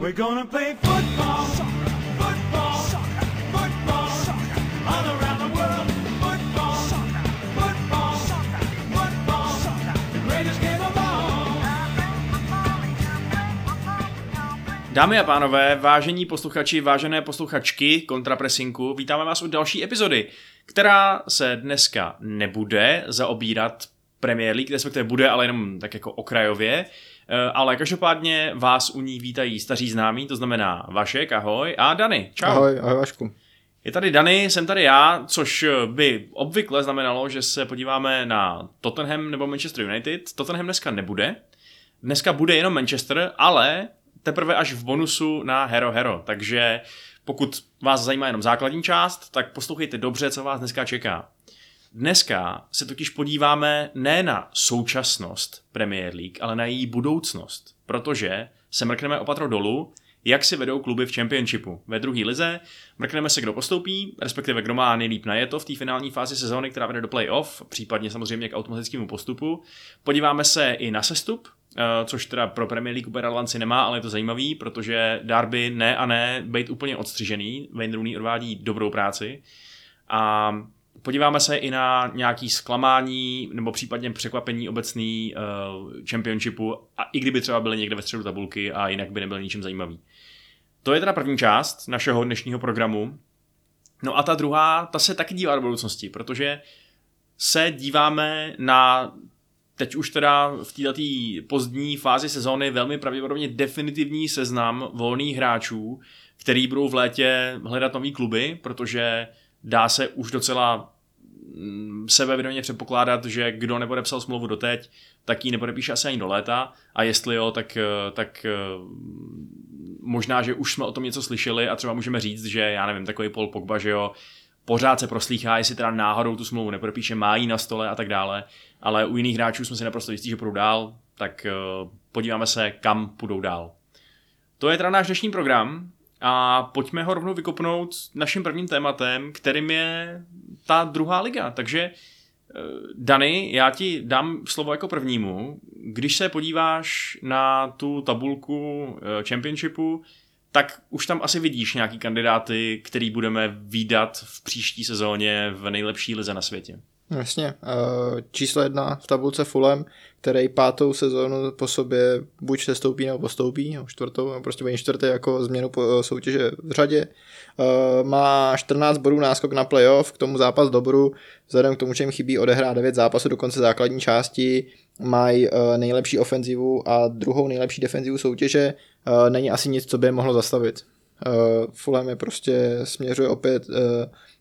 We're gonna play football, football, football, all around the world. Football, football, football, the greatest game of all. Dámy a pánové, vážení posluchači, vážené posluchačky kontrapresinku, vítáme vás u další epizody, která se dneska nebude zaobírat Premier League, respektive bude, ale jenom tak jako okrajově. Eh, Ale každopádně vás u ní vítají staří známí, to znamená Vašek, ahoj, a Dany, čau. Ahoj, ahoj Vašku. Je tady Dany, jsem tady já, což by obvykle znamenalo, že se podíváme na Tottenham nebo Manchester United. Tottenham dneska nebude. Dneska bude jenom Manchester, ale teprve až v bonusu na Hero Hero. Takže pokud vás zajímá jenom základní část, tak poslouchejte dobře, co vás dneska čeká. Dneska se totiž podíváme ne na současnost Premier League, ale na její budoucnost, protože se mrkneme opatro dolů, jak si vedou kluby v Championshipu. Ve druhé lize mrkneme se, kdo postoupí, respektive kdo má nejlíp najeto v té finální fázi sezóny, která vede do playoff, případně samozřejmě k automatickému postupu. Podíváme se i na sestup, eh, což teda pro Premier League úplně relevanci nemá, ale je to zajímavý, protože Derby ne a ne být úplně odstřižený. Wayne Rooney odvádí dobrou práci. A podíváme se i na nějaký zklamání nebo případně překvapení obecný uh, championshipu, a i kdyby třeba byly někde ve středu tabulky a jinak by nebyl ničím zajímavý. To je teda první část našeho dnešního programu. No a ta druhá, ta se taky dívá do budoucnosti, protože se díváme na teď už teda v této pozdní fázi sezóny velmi pravděpodobně definitivní seznam volných hráčů, který budou v létě hledat nový kluby, protože dá se už docela mm, sebevědomě předpokládat, že kdo nepodepsal smlouvu doteď, tak ji nepodepíše asi ani do léta. A jestli jo, tak, eh, tak eh, možná, že už jsme o tom něco slyšeli a třeba můžeme říct, že já nevím, takový Paul Pogba, že jo, pořád se proslýchá, jestli teda náhodou tu smlouvu nepodepíše, má ji na stole a tak dále, ale u jiných hráčů jsme si naprosto jistí, že půjdou dál, tak eh, podíváme se, kam půjdou dál. To je teda náš dnešní program a pojďme ho rovnou vykopnout naším prvním tématem, kterým je ta druhá liga. Takže eh, Dany, já ti dám slovo jako prvnímu. Když se podíváš na tu tabulku eh, Championshipu, tak už tam asi vidíš nějaký kandidáty, který budeme výdat v příští sezóně v nejlepší lize na světě. Jasně, eh, číslo jedna v tabulce Fulham, který pátou sezónu po sobě buď se stoupí nebo postoupí, nebo čtvrtou, nebo prostě bude čtvrtý jako změnu po soutěže v řadě. Eh, Má 14 bodů náskok na playoff, k tomu zápas dobru, vzhledem k tomu, že jim chybí odehrát 9 zápasů do konce základní části, mají eh, nejlepší ofenzivu a druhou nejlepší defenzivu soutěže, není asi nic, co by je mohlo zastavit. Fulham je prostě směřuje opět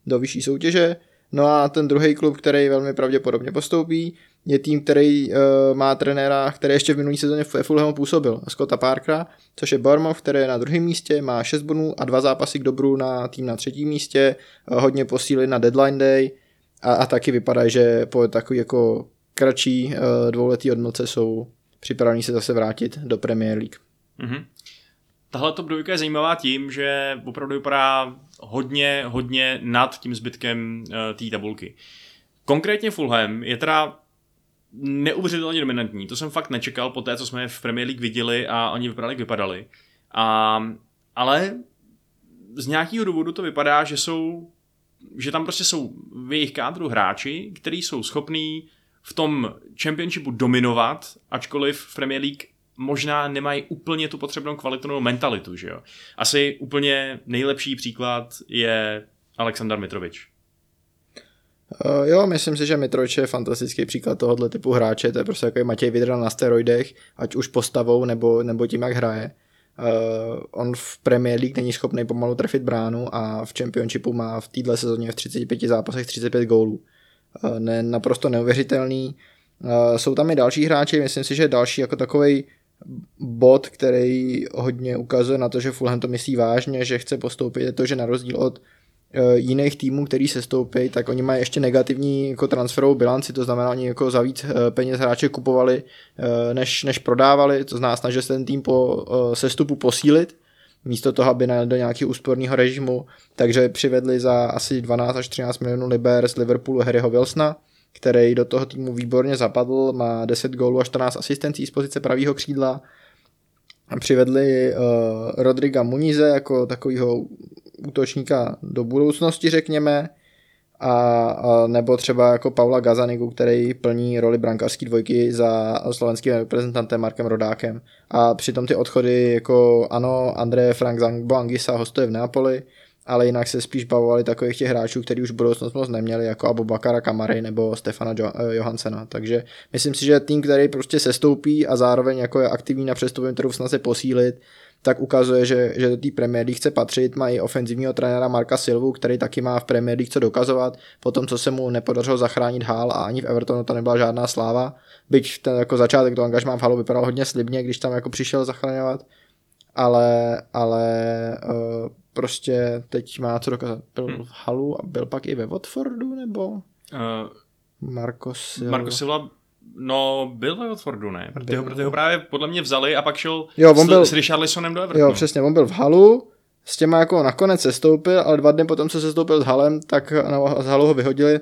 do vyšší soutěže, No a ten druhý klub, který velmi pravděpodobně postoupí, je tým, který uh, má trenéra, který ještě v minulý sezóně v Fulhamu působil, Scotta Parkera, což je Bournemouth, který je na druhém místě, má 6 bodů a dva zápasy k dobru na tým na třetím místě, uh, hodně posílí na deadline day a, a taky vypadá, že po takový jako kratší uh, dvouletý odmlce jsou připravení se zase vrátit do Premier League. Mm-hmm. Tahle top dvojka je zajímavá tím, že opravdu vypadá hodně, hodně nad tím zbytkem uh, té tabulky. Konkrétně Fulham je teda neuvěřitelně dominantní. To jsem fakt nečekal po té, co jsme v Premier League viděli a oni vypadali, jak vypadali. A, ale z nějakého důvodu to vypadá, že jsou že tam prostě jsou v jejich kádru hráči, kteří jsou schopní v tom championshipu dominovat, ačkoliv v Premier League možná nemají úplně tu potřebnou kvalitnou mentalitu, že jo. Asi úplně nejlepší příklad je Aleksandar Mitrovič. Uh, jo, myslím si, že Mitrovič je fantastický příklad tohohle typu hráče, to je prostě jako Matěj Vidral na steroidech, ať už postavou nebo, nebo tím, jak hraje. Uh, on v Premier League není schopný pomalu trefit bránu a v Championshipu má v této sezóně v 35 zápasech 35 gólů. Uh, ne, naprosto neuvěřitelný. Uh, jsou tam i další hráči, myslím si, že další jako takový bod, který hodně ukazuje na to, že Fulham to myslí vážně, že chce postoupit, je to, že na rozdíl od uh, jiných týmů, který se stoupí, tak oni mají ještě negativní jako transferovou bilanci, to znamená, oni jako za víc uh, peněz hráče kupovali, uh, než, než prodávali, to znamená, snaží se ten tým po sestupu posílit, místo toho, aby do nějakého úsporného režimu, takže přivedli za asi 12 až 13 milionů liber z Liverpoolu Harryho Wilsona, který do toho týmu výborně zapadl, má 10 gólů a 14 asistencí z pozice pravého křídla. přivedli uh, Rodriga Munize jako takového útočníka do budoucnosti, řekněme, a, a nebo třeba jako Paula Gazanigu, který plní roli brankářské dvojky za slovenským reprezentantem Markem Rodákem. A přitom ty odchody jako ano, André Frank Zangbo Angisa hostuje v Neapoli, ale jinak se spíš bavovali takových těch hráčů, kteří už budoucnost moc neměli, jako Abu Bakara Kamary nebo Stefana jo- eh, Johansena. Takže myslím si, že tým, který prostě sestoupí a zároveň jako je aktivní na přestupovém trhu v snaze posílit, tak ukazuje, že, že do té Premier League chce patřit. Mají ofenzivního trenéra Marka Silvu, který taky má v Premier League co dokazovat. Po tom, co se mu nepodařilo zachránit Hál a ani v Evertonu to nebyla žádná sláva. Byť ten jako začátek toho angažmá v Halu vypadal hodně slibně, když tam jako přišel zachraňovat. Ale, ale uh, prostě teď má co dokázat. Byl Hmm. v Halu a byl pak i ve Watfordu, nebo Uh, Marco Silva? Marko Silva, no, byl ve Watfordu, ne? Ty ho, ho právě podle mě vzali a pak šel Jo, on s, byl- s Richarlisonem do Evertonu. Jo, přesně, on byl v Halu, s těma jako nakonec sestoupil, ale dva dny potom, co sestoupil s Halem, tak no, z Halu ho vyhodili,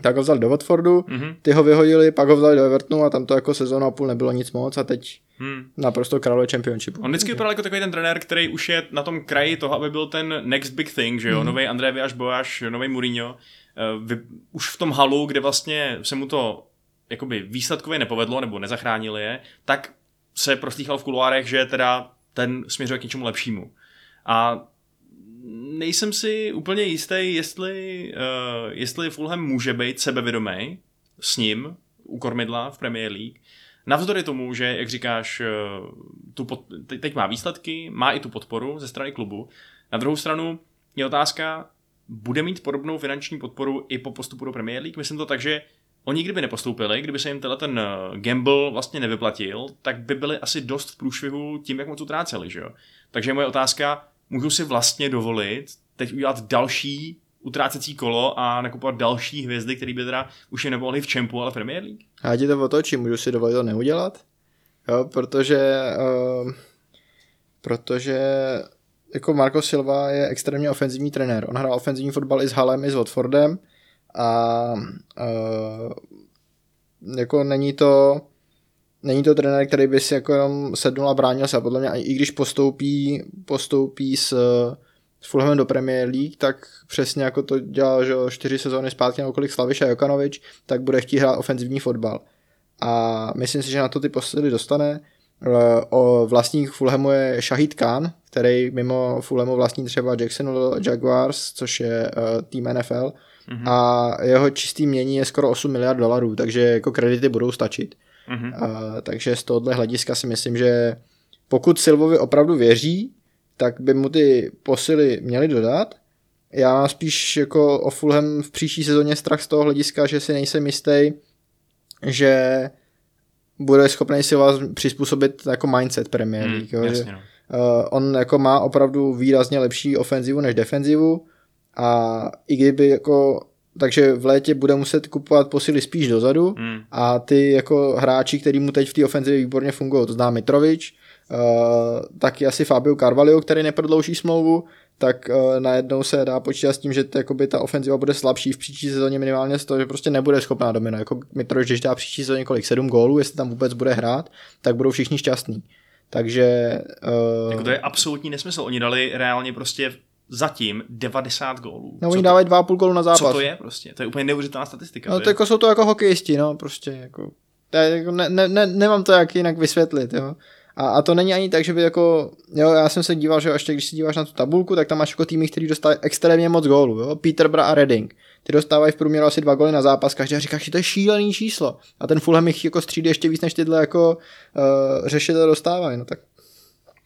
tak ho vzali do Watfordu, Mhm. ty ho vyhodili, pak ho vzali do Evertonu a tam to jako sezónu a půl nebylo nic moc a teď Hmm. naprosto králuje Championshipu. On vždycky vypadal jako takový ten trenér, který už je na tom kraji toho, aby byl ten next big thing, že jo, mm. nový André Viáš Bojáš, nový Mourinho. Eh, Vy, už v tom halu, kde vlastně se mu to jakoby výsledkově nepovedlo, nebo nezachránili je, tak se proslýchal v kuloárech, že teda ten směřuje k něčemu lepšímu. A nejsem si úplně jistý, jestli, uh, jestli Fulham může být sebevědomý s ním u kormidla v Premier League. Navzdory tomu, že, jak říkáš, eh, tu pod, te- teď má výsledky, má i tu podporu ze strany klubu. Na druhou stranu je otázka, bude mít podobnou finanční podporu i po postupu do Premier League? Myslím to tak, že oni kdyby nepostoupili, kdyby se jim tenhle ten eh, gamble vlastně nevyplatil, tak by byli asi dost v průšvihu tím, jak moc utráceli, že jo? Takže moje otázka, můžu si vlastně dovolit teď udělat další utrácecí kolo a nakupovat další hvězdy, které by teda už je nemohli v Čempu, ale Premier League? A já ti to otočím, můžu si dovolit to neudělat, jo, protože, uh, protože jako Marco Silva je extrémně ofenzivní trenér. On hrál ofenzivní fotbal i s Halem, i s Watfordem a uh, jako není to není to trenér, který by si jako jenom sednul a bránil se. A podle mě i když postoupí, postoupí s, s Fulhamem do Premier League, tak přesně jako to dělal že čtyři sezóny zpátky nebo kolik Slaviš a Jokanovič, tak bude chtít hrát ofenzivní fotbal. A myslím si, že na to ty posily dostane. Eh, O vlastník Fulhamu je Shahid Khan, který mimo Fulhamu vlastní třeba Jacksonville Jaguars, což je uh, tým NFL. Mm-hmm. A jeho čistý mění je skoro 8 miliard dolarů, takže jako kredity budou stačit. Mhm. Uh, takže z tohohle hlediska si myslím, že pokud Silvovi opravdu věří, tak by mu ty posily měly dodat. Já mám spíš jako o Fulham v příští sezóně strach z toho hlediska, že si nejsem jistý, že bude schopný Silva přizpůsobit jako mindset Premier League. Hmm, jo, že, jasně, no. Uh, on jako má opravdu výrazně lepší ofenzivu než defenzivu a i kdyby jako takže v létě bude muset kupovat posily spíš dozadu Hmm. a ty jako hráči, který mu teď v té ofenzivě výborně fungují, to zná Mitrovič, uh, taky asi Fabio Carvalho, který neprodlouží smlouvu, tak uh, najednou se dá počítat s tím, že t, jakoby ta ofenziva bude slabší v příští sezóně minimálně z toho, že prostě nebude schopná dominovat. Jako Mitrovič, když dá příští sezóně kolik, sedm gólů, jestli tam vůbec bude hrát, tak budou všichni šťastní. Takže uh, Jako to je absolutní nesmysl. Oni dali reálně prostě zatím 90 gólů. no, oni dávají 2,5 gólu na zápas. co to je prostě? To je úplně neuvěřitelná statistika. No to je, jako jsou to jako hokejisti, no, prostě jako, to je, jako ne, ne, ne, nemám to jak jinak vysvětlit, jo. A, a to není ani tak, že by jako, jo, já jsem se díval, že ještě když se díváš na tu tabulku, tak tam máš jako týmy, který dostávají extrémně moc gólů, jo, Peterborough a Reading. Ty dostávají v průměru asi dva góly na zápas, každý říká, že to je šílený číslo. A ten Fulham jich jako střídí ještě víc, než tyhle jako uh, řešitele dostávají, no tak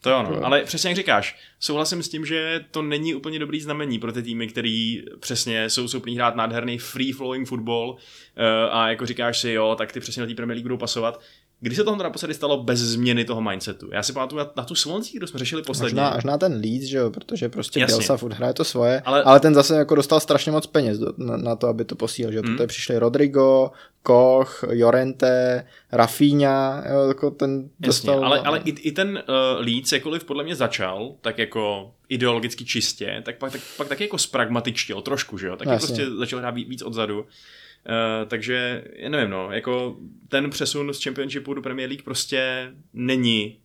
to jo, no. Ale přesně jak říkáš, souhlasím s tím, že to není úplně dobrý znamení pro ty týmy, který přesně jsou schopní hrát nádherný free flowing football uh, a jako říkáš si, jo, tak ty přesně na té Premier League budou pasovat. Kdy se toho naposledy stalo bez změny toho mindsetu? Já si pamatuju na, na tu Swansea, kterou jsme řešili posledně. Možná až na ten Leeds, že jo, protože prostě Jasně. Bielsa furt hraje to svoje, Ale- ale, ten zase jako dostal strašně moc peněz do, na, na, to, aby to posílil, že jo, Hmm. mm. přišli Rodrigo, Koch, Jorente, Rafinha, jo, jako ten Jasně, dostal... ale, ale i, i ten uh, Leeds, jakkoliv podle mě začal, tak jako ideologicky čistě, tak pak, tak, pak taky jako spragmatičtěl trošku, že jo? Taky Jasně. prostě začal hrát víc odzadu. Uh, takže, já nevím, no, jako ten přesun z Championshipu do Premier League prostě není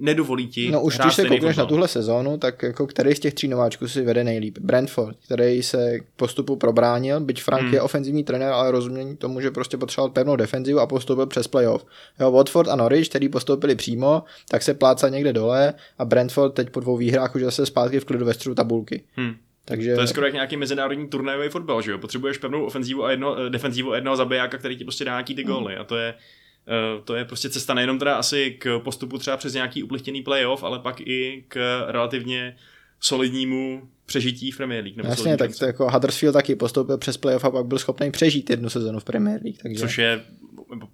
nedovolí ti No už když se koukneš na tuhle sezónu, tak jako který z těch tří nováčků si vede nejlíp? Brentford, který se k postupu probránil, byť Frank Hmm. je ofenzivní trenér, ale rozumění tomu, že prostě potřeboval pevnou defenzivu a postoupil přes playoff. Jo, Watford a Norwich, který postoupili přímo, tak se pláca někde dole a Brentford teď po dvou výhrách už zase zpátky v klidu ve středu tabulky. Hmm. Takže To je skoro jak nějaký mezinárodní turnajový fotbal, že jo? Potřebuješ pevnou ofenzívu a jedno, eh, defenzivu a jednoho zabijáka, který ti prostě dá nějaký ty góly. A to je, eh, to je prostě cesta nejenom teda asi k postupu třeba přes nějaký uplichtěný playoff, ale pak i k relativně solidnímu přežití v Premier League. Nebo Jasně, tak to jako Huddersfield taky postoupil přes playoff a pak byl schopný přežít jednu sezonu v Premier League. Takže... Což je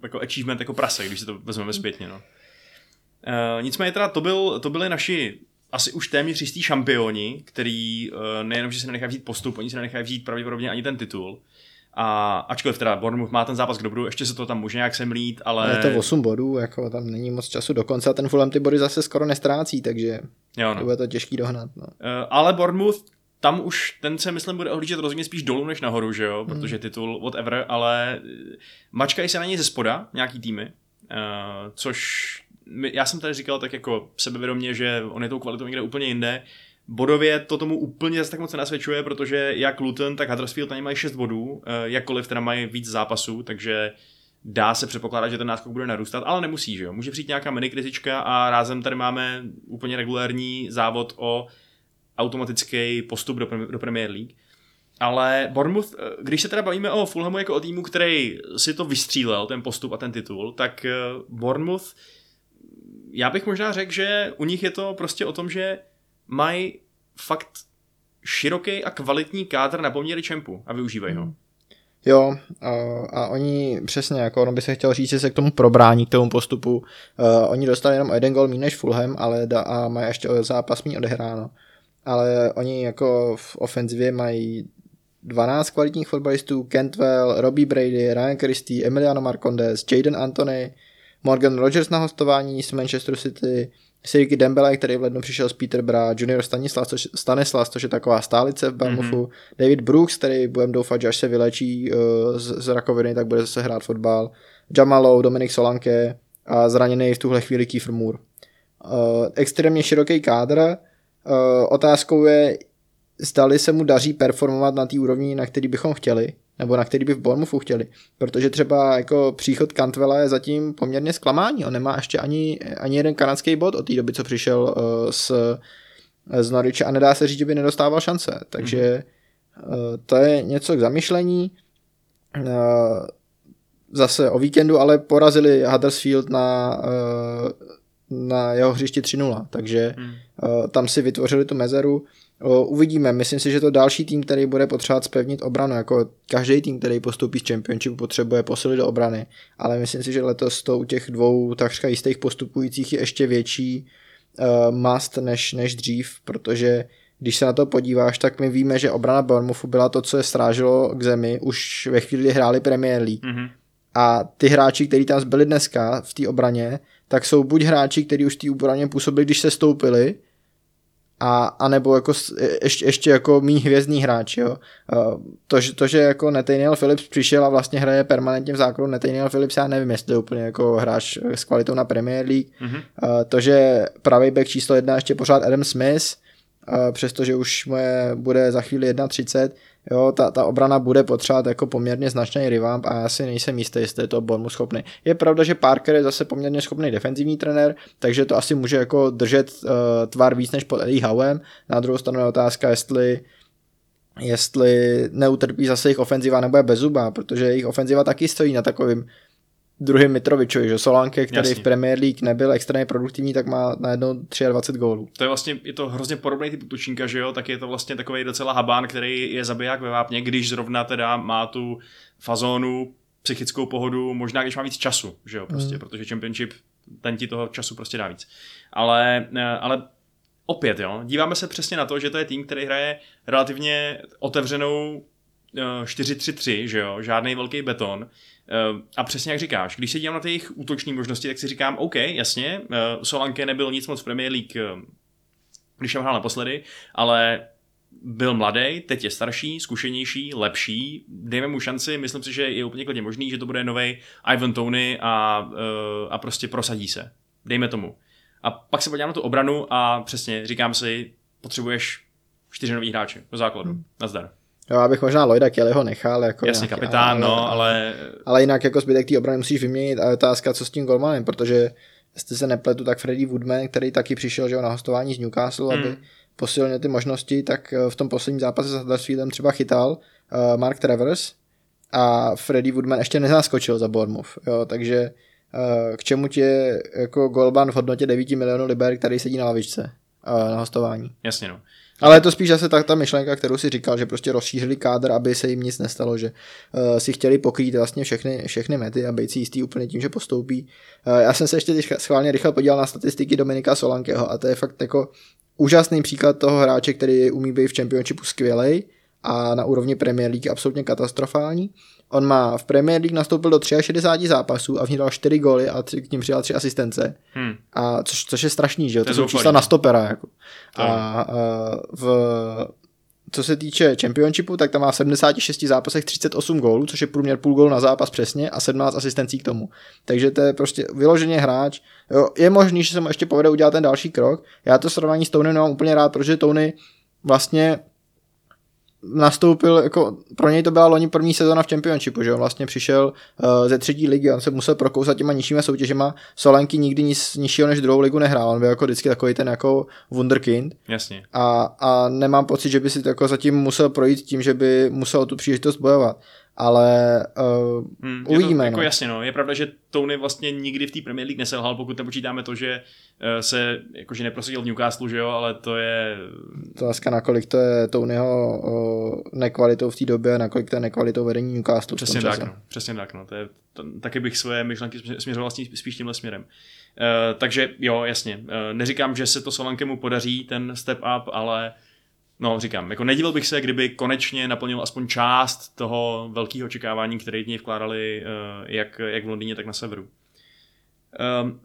jako achievement jako prase, když si to vezmeme zpětně. No. Uh, nicméně teda to, byl, to byli naši asi už téměř jistý šampioni, který uh, nejenom, že si nenechají vzít postup, oni si nenechají vzít pravděpodobně ani ten titul. A ačkoliv teda Bournemouth má ten zápas k dobru, ještě se to tam může nějak semlít, ale... Je to 8 bodů, jako tam není moc času do konce a ten Fulham ty body zase skoro nestrácí, takže jo, to no. bude to těžký dohnat. No. Uh, ale Bournemouth, tam už ten se myslím bude ohlížet rozhodně spíš dolů než nahoru, že jo, protože titul whatever, ale eh, mačkají se na něj ze spoda nějaký týmy, což my, já jsem tady říkal tak jako sebevědomě, že on je tou kvalitou někde úplně jinde. Bodově to tomu úplně zase tak moc nenasvědčuje, protože jak Luton, tak Huddersfield ně mají 6 bodů, uh, jakkoliv teda mají víc zápasů, takže dá se předpokládat, že ten náskok bude narůstat, ale nemusí, že jo. Může přijít nějaká mini kritička a rázem tady máme úplně regulární závod o automatický postup do, do Premier League. Ale Bournemouth, eh, když se teda bavíme o Fulhamu jako o týmu, který si to vystřílel, ten postup a ten titul, tak eh, Bournemouth, já bych možná řekl, že u nich je to prostě o tom, že mají fakt široký a kvalitní kádr na poměry čempu a využívají ho. Jo, a, oni přesně, jako ono by se chtěl říct, že se k tomu probrání, k tomu postupu. Uh, oni dostali jenom jeden gol méně než Fulham, ale da, a mají ještě zápas méně odehráno. Ale oni jako v ofenzivě mají 12 kvalitních fotbalistů, Cantwell, Robbie Brady, Ryan Christie, Emiliano Marcondes, Jaden Anthony, Morgan Rogers na hostování z Manchester City, Siriki Dembele, který v lednu přišel z Peterborough, Junior Stanislas, což, Stanislas, což je taková stálice v Bournemouthu, mm-hmm. David Brooks, který budeme doufat, že až se vylečí uh, z, z rakoviny, tak bude zase hrát fotbal, Jamalou, Dominik Solanke a zraněný v tuhle chvíli Kiefer Moore. Uh, extrémně široký kádr, uh, otázkou je, zdali se mu daří performovat na té úrovni, na který bychom chtěli, nebo na který by v Bournemouthu chtěli. Protože třeba jako příchod Cantwella je zatím poměrně zklamání. On nemá ještě ani, ani jeden kanadský bod od té doby, co přišel uh, z, z Norwiche a nedá se říct, že by nedostával šance. Takže uh, to je něco k zamyšlení. Uh, zase o víkendu ale porazili Huddersfield na, uh, na jeho hřišti 3-0, takže uh, tam si vytvořili tu mezeru. Uvidíme, myslím si, že to další tým, který bude potřebovat spevnit obranu, jako každý tým, který postoupí z Championshipu, potřebuje posilit do obrany, ale myslím si, že letos to u těch dvou takřka jistých postupujících je ještě větší uh, must než, než dřív, protože když se na to podíváš, tak my víme, že obrana Bournemouthu byla to, co je strážilo k zemi už ve chvíli, kdy hráli Premier League. Mm-hmm. A ty hráči, kteří tam zbyli dneska v té obraně, tak jsou buď hráči, kteří už v té obraně působili, když se stoupili, a, a nebo jako s- ještě, ještě jako mý hvězdný hráč, jo. To, že, to, že jako Nathaniel Phillips přišel a vlastně hraje permanentně v základu Nathaniel Phillips, já nevím, jestli je úplně jako hráč s kvalitou na Premier League. Mm-hmm. To, že pravý back číslo jedna ještě pořád Adam Smith, přestože už mu je, bude za chvíli 1.30, jo, ta, ta obrana bude potřebovat jako poměrně značný revamp a já si nejsem jistý, jestli je to Bournemouth schopný. Je pravda, že Parker je zase poměrně schopný defenzivní trenér, takže to asi může jako držet uh, tvar víc než pod Eddie Howem. Na druhou stranu je otázka, jestli jestli neutrpí zase jejich ofenziva nebo je bez zuba, protože jejich ofenziva taky stojí na takovým druhým Mitrovičovi, že Solanke, který Jasně. v Premier League nebyl extrémně produktivní, tak má najednou 23 gólů. To je vlastně, je to hrozně podobný typ útočníka, že jo, tak je to vlastně takový docela habán, který je zabiják ve vápně, když zrovna teda má tu fazónu, psychickou pohodu, možná když má víc času, že jo, prostě, mm. protože Championship ten ti toho času prostě dá víc. Ale, eh, ale opět, jo, díváme se přesně na to, že to je tým, který hraje relativně otevřenou eh, 4-3-3, že jo, žádný velký beton. Eh, A přesně jak říkáš, když se dívám na ty jejich útoční možnosti, tak si říkám, OK, jasně, eh, Solanke nebyl nic moc v Premier League, eh, když jsem hrál naposledy, ale byl mladý, teď je starší, zkušenější, lepší, dejme mu šanci, myslím si, že je úplně klidně možný, že to bude nový Ivan Tony a, a prostě prosadí se. Dejme tomu. A pak se podívám na tu obranu a přesně říkám si, potřebuješ čtyři nový hráče do základu. Hmm. Nazdar. Jo, abych možná Lloyda Kellyho nechal. Jako Jasně, nějaký- kapitán, no, ale ale jinak jako zbytek té obrany musíš vyměnit a otázka, co s tím golmanem, protože jestli se nepletu, tak Freddy Woodman, který taky přišel že jo, na hostování z Newcastle, Hmm. aby posilnil ty možnosti, tak eh, v tom posledním zápase s Huddersfieldem třeba chytal uh, Mark Travers a Freddy Woodman ještě nezaskočil za Bournemouth, jo, takže uh, k čemu ti je jako golman v hodnotě 9 milionů liber, který sedí na lavičce uh, na hostování. jasně no. Ale je to spíš zase ta, ta myšlenka, kterou si říkal, že prostě rozšířili kádr, aby se jim nic nestalo, že uh, si chtěli pokrýt vlastně všechny, všechny mety a být si jistý úplně tím, že postoupí. Uh, já jsem se ještě teď schválně rychle podíval na statistiky Dominika Solankeho a to je fakt jako úžasný příklad toho hráče, který umí být v Championshipu skvělej a na úrovni Premier League absolutně katastrofální. On má v Premier League nastoupil do 63 zápasů a v ní dal 4 góly a tři, k ním přidal 3 asistence. Hm. A což, což je strašný, že jo? To To, jsou čísla na stopera. Jako. To A, a v, co se týče Championshipu, tak tam má v 76 zápasech 38 gólů, což je průměr půl gólu na zápas přesně a 17 asistencí k tomu. Takže to je prostě vyloženě hráč. Jo, je možný, že se mu ještě povede udělat ten další krok. Já to srovnání s Tony nemám úplně rád, protože Tony vlastně nastoupil, jako pro něj to byla loni první sezona v Championshipu, že on vlastně přišel uh, ze třetí ligy, on se musel prokousat těma nižšíma soutěžema, Solanky nikdy nic nižšího než druhou ligu nehrál, on byl jako vždycky takový ten jako wunderkind. Jasně. a, a nemám pocit, že by si to jako zatím musel projít tím, že by musel tu příležitost bojovat, ale uh, Hmm, Uvidíme, Je to, jako no. jasně, no. Je pravda, že Tony vlastně nikdy v té Premier League neselhal, pokud nepočítáme to, že eh, se jakože neprosadil v Newcastle, že jo, ale to je... to dneska nakolik to je Tonyho uh, nekvalitou v té době a nakolik to je nekvalitou vedení Newcastle Přesně tak, no. Přesně tak, no. To je, to, taky bych svoje myšlenky smě- směřoval vlastně spíš tímhle směrem. Uh, takže jo, jasně. Uh, neříkám, že se to Solankemu podaří, ten step up, ale no, říkám, jako nedivil bych se, kdyby konečně naplnil aspoň část toho velkého očekávání, které v něj vkládali uh, jak, jak v Londýně, tak na severu. Um,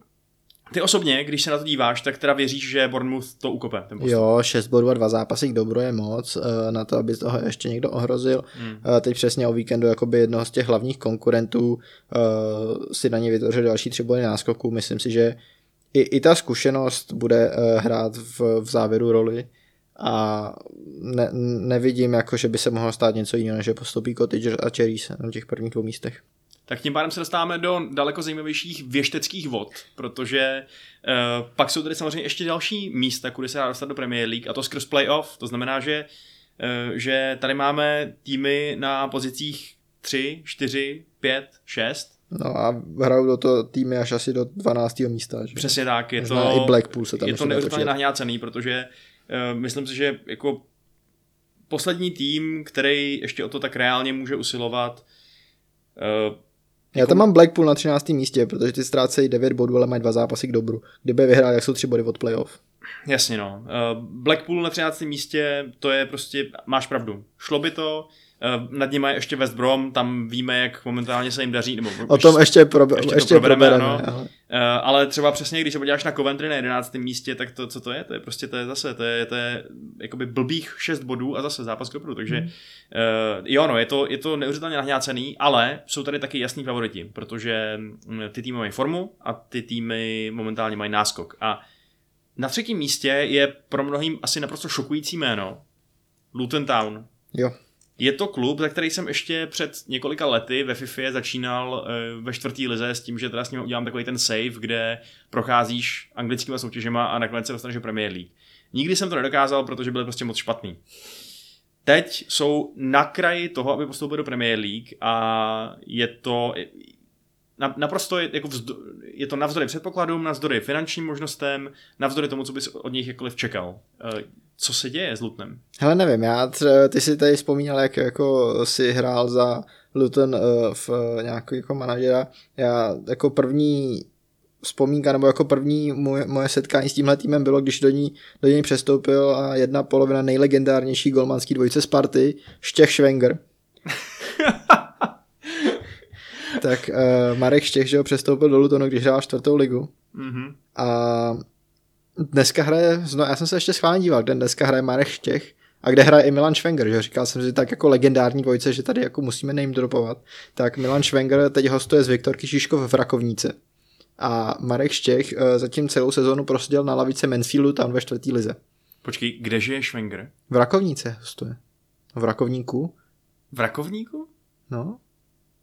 ty osobně, když se na to díváš, tak teda věříš, že Bournemouth to ukope, ten postup. Jo, 6 bodů a 2 zápasy k dobro je moc eh, na to, aby toho ještě někdo ohrozil. Hmm. Eh, Teď přesně o víkendu jakoby jednoho z těch hlavních konkurentů eh, si na ně vytvořil další tři body náskoku. Myslím si, že i, i ta zkušenost bude eh, hrát v, v závěru roli a ne, nevidím, jako, že by se mohlo stát něco jiného, než že postoupí Cottager a Cherries na těch prvních dvou místech. Tak tím pádem se dostáváme do daleko zajímavějších věšteckých vod, protože uh, pak jsou tady samozřejmě ještě další místa, kudy se dá dostat do Premier League a to skrz playoff. To znamená, že, uh, že tady máme týmy na pozicích 3, 4, 5, 6. No a hrajou do toho týmy až asi do 12. místa. Že? Přesně tak, je Možná to, i Blackpool se tam je to neuvěřitelně nahňácený, protože myslím si, že jako poslední tým, který ještě o to tak reálně může usilovat, uh, Já tam mám Blackpool na 13. místě, protože ty ztrácejí 9 bodů, ale mají dva zápasy k dobru. Kdyby vyhrál, jak jsou 3 body od playoff. Jasně no. Eh, Blackpool na 13. místě, to je prostě, máš pravdu. Šlo by to, eh, nad nimi je ještě West Brom, tam víme, jak momentálně se jim daří, nebo O tom ještě, probe, ještě ještě, to probereme, probereme. ale- Eh, ale třeba přesně, když se podíváš na Coventry na 11. místě, tak to, co to je? To je prostě, to je zase, to je, to je jakoby blbých 6 bodů a zase zápas k takže Hmm. uh, jo, no, je to, je to neuvěřitelně nahňácený, ale jsou tady taky jasní favoriti, protože mm, ty týmy mají formu a ty týmy momentálně mají náskok a na třetím místě je pro mnohým asi naprosto šokující jméno Luton Town. Jo. Je to klub, za který jsem ještě před několika lety ve FIFA začínal eh, ve čtvrtý lize s tím, že teda s ním udělám takový ten save, kde procházíš anglickými soutěžema a nakonec se dostaneš do Premier League. Nikdy jsem to nedokázal, protože byly prostě moc špatný. Teď jsou na kraji toho, aby postoupili do Premier League a je to naprosto je, jako vzdo, je to navzdory předpokladům, navzdory finančním možnostem, navzdory tomu, co bys od nich jakkoliv čekal. Eh, Co se děje s Lutnem? Hele, nevím, já tře, ty si tady vzpomínal, jak jako si hrál za Luton uh, v uh, nějaký jako manažera. Já jako první vzpomínka, nebo jako první moje, moje setkání s tímhle týmem bylo, když do ní, do něj přestoupil a jedna polovina nejlegendárnější golmanský dvojice Sparty, Štěch Schwenger. tak uh, Marek Štěch, že ho přestoupil do Lutonu, když hrál čtvrtou ligu. Mm-hmm. A dneska hraje, no já jsem se ještě schválně díval, kde dneska hraje Marek Štěch a kde hraje i Milan Schwenger, že říkal jsem si tak jako legendární dvojce, že tady jako musíme name dropovat. Tak Milan Schwenger teď hostuje z Viktorky Šiškov v Rakovníce. A Marek Štěch uh, zatím celou sezónu proseděl na lavice Mansfieldu tam ve čtvrtý lize. Počkej, kde žije Schwenger? V Rakovníce hostuje. V Rakovníku? V Rakovníku? No.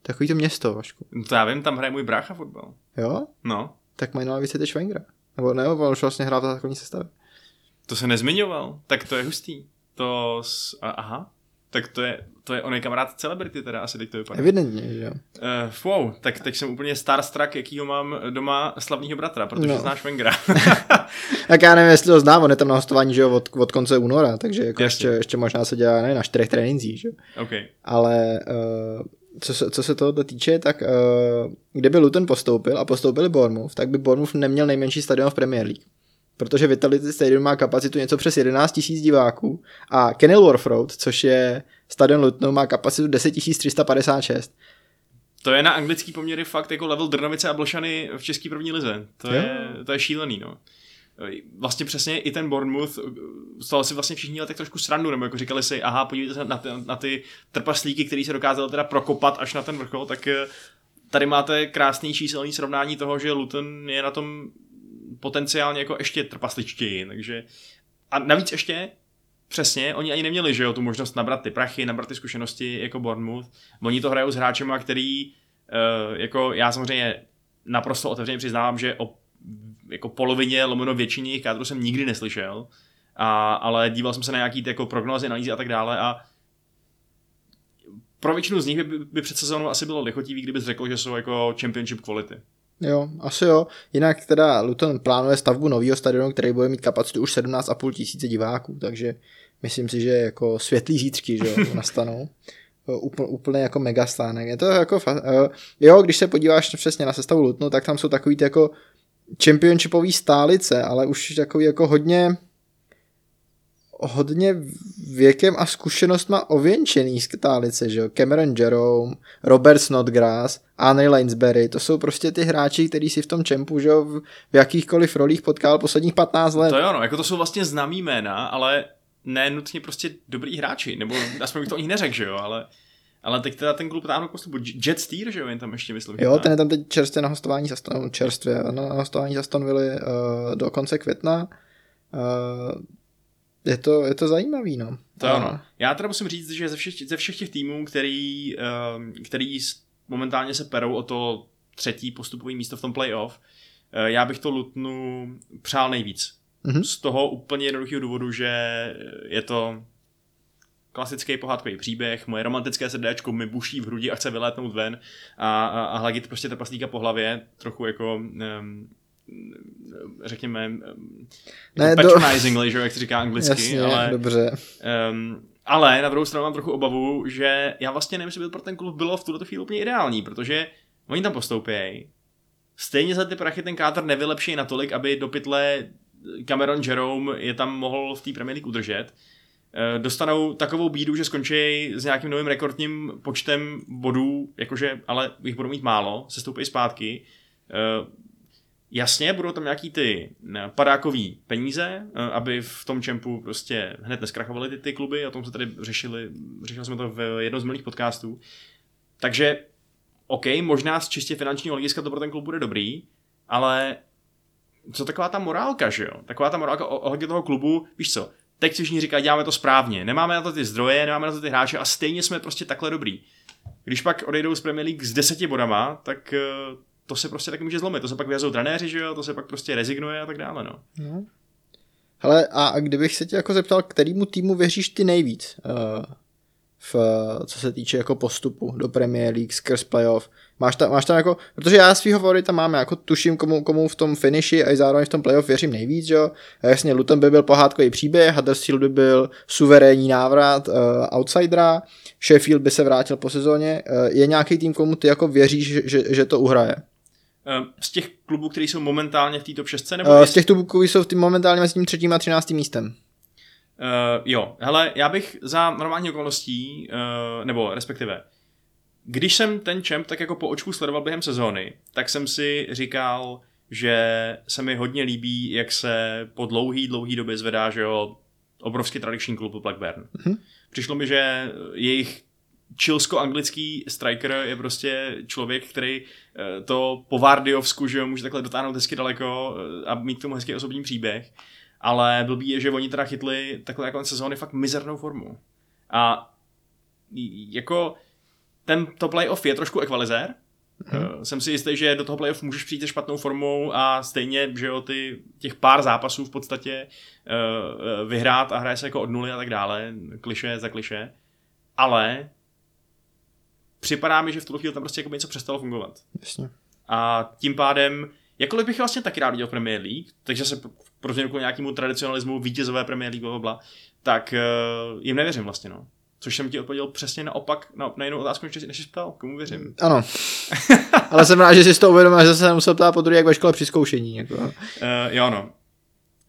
Takový to město, Vašku. No to já vím, tam hraje můj brácha fotbal. Jo? No, Tak mají lavici teď Schwengera. Nebo ne, on už vlastně hrál v takový sestavě. to se nezmiňoval. Tak to je hustý. To s... aha. Tak to je, to je on je kamarád celebrity teda, asi teď to vypadá. Evidentně, že jo. Uh, wow, tak teď jsem úplně starstruck, jakýho mám doma slavního bratra, protože No. znáš Wengera. Tak já nevím, jestli to znám, on je tam na hostování, že jo, od, od konce února, takže jako ještě, Jasně. ještě, možná se dělá, ne, na čtyřech trénincích, že jo. OK. Ale uh, co, se, co se toho týče, tak uh, kdyby Luton postoupil a postoupili Bournemouth, tak by Bournemouth neměl nejmenší stadion v Premier League. Protože Vitality Stadium má kapacitu něco přes 11 000 diváků a Kenilworth Road, což je stadion Lutonu, má kapacitu 10 356. To je na anglický poměry fakt jako level Drnovice a Blšany v české první lize. To Jo. je, to je šílený, no. Vlastně přesně i ten Bournemouth, z toho si vlastně všichni tak trošku srandu, nebo jako říkali si, aha, podívejte se na ty, na ty trpaslíky, který se dokázali teda prokopat až na ten vrchol, tak eh, tady máte krásný číselný srovnání toho, že Luton je na tom potenciálně jako ještě trpasličtěji, takže a navíc ještě Přesně, oni ani neměli, že jo, tu možnost nabrat ty prachy, nabrat ty zkušenosti jako Bournemouth. Oni to hrajou s hráčema, který, uh, jako já samozřejmě naprosto otevřeně přiznávám, že o jako polovině, lomeno většině jejich kádru jsem nikdy neslyšel, a, ale díval jsem se na nějaký ty jako prognózy, analýzy a tak dále a pro většinu z nich by, by před sezónou asi bylo lichotivý, kdyby řekl, že jsou jako championship quality. Jo, asi jo. Jinak teda Luton plánuje stavbu nového stadionu, který bude mít kapacitu už 17,5 tisíce diváků, takže myslím si, že jako světlý zítřky, že jo, nastanou. Úplně, úplně jako megastánek. Je to jako, fa- eh, jo, když se podíváš přesně na sestavu Lutonu, tak tam jsou takový ty jako championshipový stálice, ale už takový jako hodně hodně věkem a zkušenostma ověnčený stálice, že jo? Cameron Jerome, Robert Snodgrass, Henry Lanesbury, to jsou prostě ty hráči, kteří si v tom čempu, že jo, v, jakýchkoliv rolích potkal posledních 15 let. To jo, no, jako to jsou vlastně známý jména, ale ne nutně prostě dobrý hráči, nebo aspoň bych to nich neřekl, že jo, ale, ale teď teda ten klub táhnu k postupu. Jet Steer, že jo, jen tam ještě myslím. Jo, ten je tam teď čerstvě na hostování za Aston, čerstvě na hostování za uh, do konce května. Uh, je to, je to zajímavý, no. To A- ano. Já teda musím říct, že ze všech, ze všech těch týmů, který, um, který momentálně se perou o to třetí postupový místo v tom playoff, eh, já bych to Lutnu přál nejvíc. Mhm. Z toho úplně jednoduchého důvodu, že je to klasický pohádkový příběh, moje romantické srdéčko mi buší v hrudi a chce vylétnout ven a, a, a hladit prostě trpaslíka po hlavě, trochu jako um, řekněme um, Ne, jako do- patronizingly, že jo, jak se říká anglicky, Jasně, ale dobře. Um, ale na druhou stranu mám trochu obavu, že já vlastně nevím, jestli by pro ten klub bylo v tuto chvíli úplně ideální, protože oni tam postoupějí. Stejně za ty prachy ten kádr nevylepší natolik, aby do pytle Cameron Jerome je tam mohl v té Premier League udržet. Eh, Dostanou takovou bídu, že skončí s nějakým novým rekordním počtem bodů, jakože, ale jich budou mít málo, se stoupí zpátky. Eh, Jasně, budou tam nějaký ty ne, padákový peníze, eh, aby v tom čempu prostě hned neskrachovaly ty, ty kluby, o tom se tady řešili, řešili jsme to v jednom z minulých podcastů. Takže, OK, možná z čistě finančního hlediska to pro ten klub bude dobrý, ale co taková ta morálka, že jo? Taková ta morálka ohledně toho klubu, víš co, teď si všichni říkají, děláme to správně, nemáme na to ty zdroje, nemáme na to ty hráče a stejně jsme prostě takhle dobrý. Když pak odejdou z Premier League s deseti bodama, tak eh, to se prostě taky může zlomit. To se pak vyjazou trenéři, že jo, to se pak prostě rezignuje a tak dále, no. No. Hele, a a kdybych se tě jako zeptal, kterýmu týmu věříš ty nejvíc? Uh, v, co se týče jako postupu do Premier League skrz playoff. Máš tam, máš tam jako, protože já svýho favorita mám, jako tuším, komu, komu v tom finiši a i zároveň v tom playoff věřím nejvíc, jo. A jasně, Luton by byl pohádkový příběh, Huddersfield by byl suverénní návrat uh, outsidera, Sheffield by se vrátil po sezóně. Uh, je nějaký tým, komu ty jako věříš, že, že, že to uhraje? Eh, Z těch klubů, který jsou momentálně v té top 6, nebo Uh, z těch klubů jsou v tým momentálně mezi tím třetím a třináctým místem. Uh, jo, hele, já bych za normální okolností, uh, nebo respektive, když jsem ten champ tak jako po očku sledoval během sezóny, tak jsem si říkal, že se mi hodně líbí, jak se po dlouhý, dlouhý době zvedá, že jo, obrovský tradiční klub Blackburn. Mhm. Přišlo mi, že jejich čilsko-anglický striker je prostě člověk, který eh, to po Vardiovsku, že jo, může takhle dotáhnout hezky daleko a mít k tomu hezký osobní příběh. Ale blbý je, že oni teda chytli takhle jako sezóny fakt mizernou formu. A jako ten to playoff je trošku ekvalizér. Hmm. Jsem si jistý, že do toho playoff můžeš přijít se špatnou formou a stejně, že jo, ty, těch pár zápasů v podstatě uh, vyhrát a hraje se jako od nuly a tak dále, kliše za kliše. Ale připadá mi, že v tuto chvíli tam prostě jako něco přestalo fungovat. Jasně. A tím pádem, jakkoliv bych vlastně taky rád viděl Premier League, takže se pro změnu k nějakému tradicionalismu vítězové Premier League, bla, tak uh, jim nevěřím vlastně, no. Což jsem ti odpověděl přesně naopak, na, na jinou otázku, než, jsi ptal, komu věřím. Ano. Ale jsem rád, že jsi to uvědomil, že jsem musel ptát po druhé, jak ve škole při zkoušení. Jako. Uh, jo, no.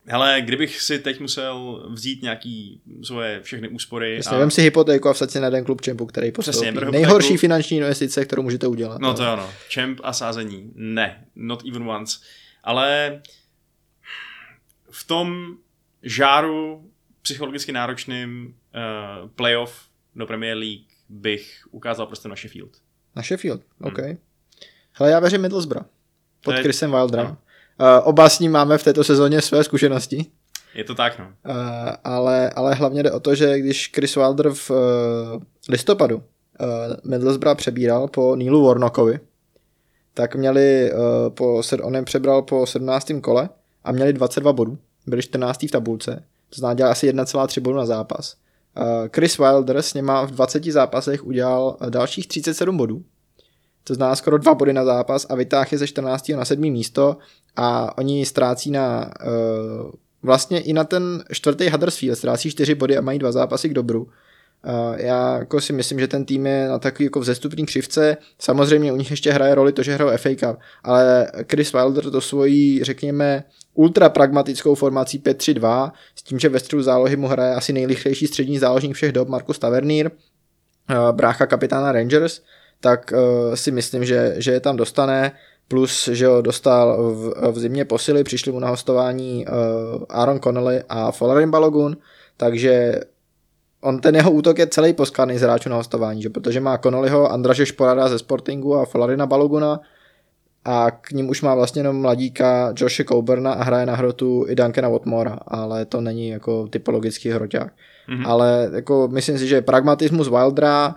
Hele, kdybych si teď musel vzít nějaký svoje všechny úspory Jasně, vem si hypotéku a vsad si na jeden klub čempu, který postoupí. beru Nejhorší hypotéku. finanční investice, kterou můžete udělat. No to jo, no. Champ a sázení. Ne, not even once. Ale v tom žáru psychologicky náročným uh, playoff do Premier League bych ukázal prostě na Sheffield. Na Sheffield, OK. Hele, já věřím Middlesbrough. Pod je- Chrisem Wilderem. ano. Uh, oba s ním máme v této sezóně své zkušenosti. Je to tak, no. Uh, ale, ale hlavně jde o to, že když Chris Wilder v uh, listopadu uh, Middlesbrough přebíral po Neelu Warnockovi, tak měli, uh, po, on je přebral po 17. kole a měli 22 bodů. Byli 14. v tabulce. To znamená, dělal asi 1,3 bodu na zápas. Chris Wilder s něma v 20 zápasech udělal uh, dalších 37 bodů. To znamená skoro 2 body na zápas a vytáhl je ze 14. na 7. místo a oni ztrácí na uh, vlastně i na ten čtvrtý Huddersfield ztrácí 4 body a mají dva zápasy k dobru. Já jako si myslím, že ten tým je na takový jako vzestupný křivce. Samozřejmě u nich ještě hraje roli to, že hrajou FA Cup, ale Chris Wilder to svojí, řekněme, ultra pragmatickou formací 5-3-2, s tím, že ve středu zálohy mu hraje asi nejrychlejší střední záložník všech dob Markus Tavernier, uh, brácha kapitána Rangers, tak uh, si myslím, že, že je tam dostane, plus, že ho dostal v, v zimě posily, přišli mu na hostování uh, Aaron Connolly a Folarin Balogun, takže on ten jeho útok je celý poskladný z hráčů na hostování, že? protože má Connollyho, Andraže Šporada ze Sportingu a Folarina Baloguna a k ním už má vlastně jenom mladíka Joshe Coburna a hraje na hrotu i Duncana Watmora, ale to není jako typologický hroťák. Mm-hmm. Ale jako myslím si, že pragmatismus Wildra,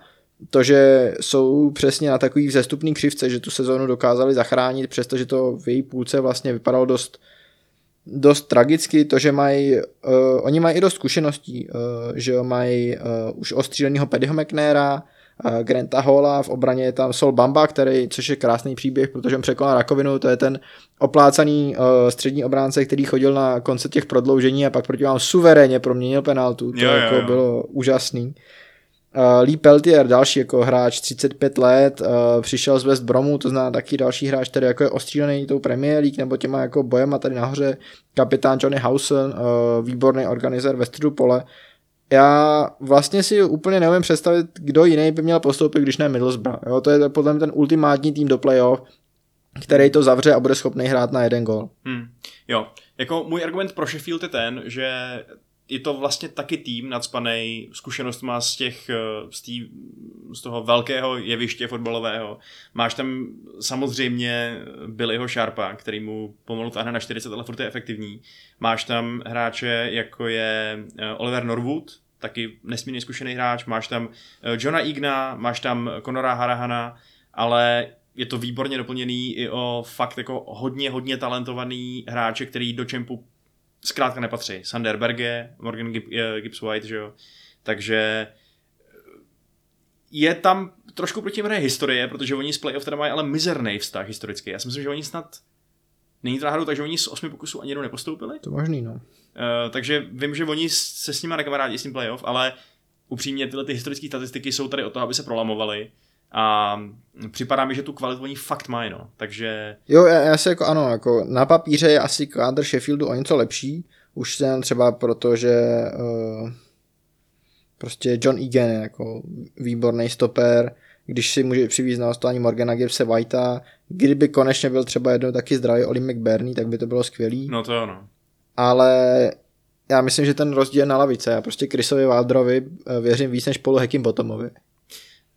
to, že jsou přesně na takový vzestupný křivce, že tu sezónu dokázali zachránit, přestože to v její půlce vlastně vypadalo dost dost tragicky to, že mají, uh, oni mají i dost zkušeností, uh, že mají uh, už ostřílenýho Paddyho McNaira, uh, Granta Halla, v obraně je tam Sol Bamba, který, což je krásný příběh, protože on překonal rakovinu, to je ten oplácaný uh, střední obránce, který chodil na konce těch prodloužení a pak proti vám suverénně proměnil penaltu, to Jo, jo, jako jo. bylo úžasný. Uh, Lee Peltier, další jako hráč, 35 let, uh, přišel z West Bromu, to zná taky další hráč, který jako je ostřílený tou Premier League nebo těma jako bojema tady nahoře, kapitán Johnny Hausen, uh, výborný organizer ve středu pole. Já vlastně si úplně neumím představit, kdo jiný by měl postoupit, když ne Middlesbrough. Jo? To je podle mě ten ultimátní tým do playoff, který to zavře a bude schopný hrát na jeden gol. Hmm. Jo, jako můj argument pro Sheffield je ten, že je to vlastně taky tým nadspanej zkušenostma z těch, eh, z, tý, z toho velkého jeviště fotbalového. Máš tam samozřejmě Billyho Sharpa, který mu pomalu táhne na 40, ale furt je efektivní. Máš tam hráče, jako je eh, Oliver Norwood, taky nesmírně zkušený hráč. Máš tam eh, Johna Igna, máš tam Conora Harahana, ale je to výborně doplněný i o fakt jako hodně, hodně talentovaný hráče, který do čempu zkrátka nepatří. Sander Berge, Morgan eh, Gibbs White, že jo. Takže eh, je tam trošku proti hraje historie, protože oni z playoff teda mají ale mizerný vztah historicky. Já si myslím, že oni snad Není to náhodou tak, že oni z osmi pokusů ani jednou nepostoupili? To možný, no. Uh, takže vím, že oni se s nima nekamarádí s tím playoff, ale upřímně tyhle ty historické statistiky jsou tady o to, aby se prolamovali a připadá mi, že tu kvalitu oni fakt mají, no. Takže Jo, já, já si jako ano, jako na papíře je asi kádr Sheffieldu o něco lepší, už jen třeba proto, že uh, prostě John Egan je jako výborný stoper, když si může přivízt na hostování Morgana Gibbse Whitea, kdyby konečně byl třeba jednou taky zdravý Oli McBurney, tak by to bylo skvělý, no to jo, no. ale já myslím, že ten rozdíl je na lavice, já prostě Chrisovi Wilderovi eh, věřím víc než Polu Hekim Bottomovi.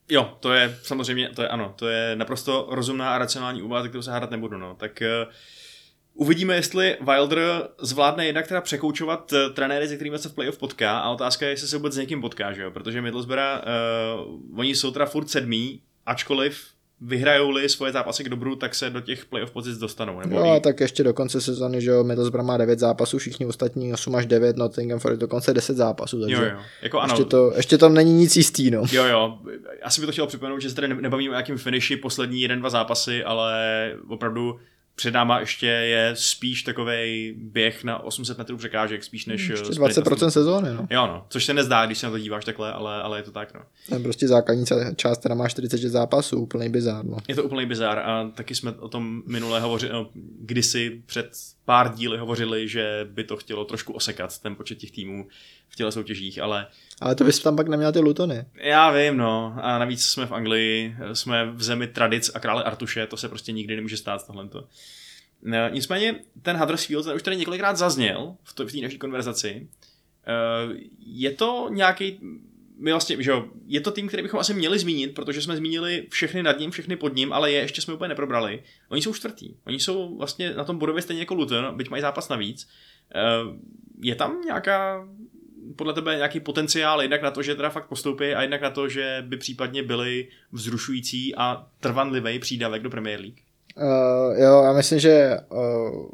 Jo, to je samozřejmě, to je ano, to je naprosto rozumná a racionální úvaha, kterou se hádat nebudu, no. Tak uh, uvidíme, jestli Wilder zvládne jednak teda překoučovat uh, trenéry, se kterými se v playoff potká a otázka je, jestli se vůbec s někým potká, že jo, protože Middlesbrough, uh, oni jsou teda furt sedmí, ačkoliv vyhrajou-li svoje zápasy k dobru, tak se do těch playoff pozic dostanou. Nebo líp. a tak ještě do konce sezóny, že jo, Middlesbrough má 9 zápasů, všichni ostatní 8 až 9, Nottingham Forest dokonce 10 zápasů, takže jo, jo. Jako ano, Ještě, to, ještě tam není nic jistý, no. Jo, jo, asi by to chtělo připomenout, že se tady ne- nebavíme o nějakým finiši poslední jeden, dva zápasy, ale opravdu před náma ještě je spíš takový běh na 800 metrů překážek, spíš než Ještě sprint na 20% sezóny, no. Jo, no, což se nezdá, když se na to díváš takhle, ale, ale je to tak, no. Je prostě základní část, která má 46 zápasů, úplný bizár, no. Je to úplný bizár a taky jsme o tom minule hovořili, no, kdysi před pár díly hovořili, že by to chtělo trošku osekat, ten počet těch týmů v těle soutěžích, ale Ale to bys tam pak neměl ty Lutony. Já vím, no. A navíc jsme v Anglii, jsme v zemi tradic a krále Artuše, to se prostě nikdy nemůže stát tohle. No, nicméně ten Huddersfield ten už tady několikrát zazněl v, té naší konverzaci. Eh, Je to nějaký, my vlastně, že jo, je to tým, který bychom asi měli zmínit, protože jsme zmínili všechny nad ním, všechny pod ním, ale je ještě jsme úplně neprobrali. Oni jsou čtvrtý. Oni jsou vlastně na tom bodově stejně jako Luton, byť mají zápas navíc. Eh, Je tam nějaká podle tebe nějaký potenciál jednak na to, že teda fakt postoupí a jednak na to, že by případně byli vzrušující a trvanlivý přídavek do Premier League? Uh, jo, já myslím, že uh,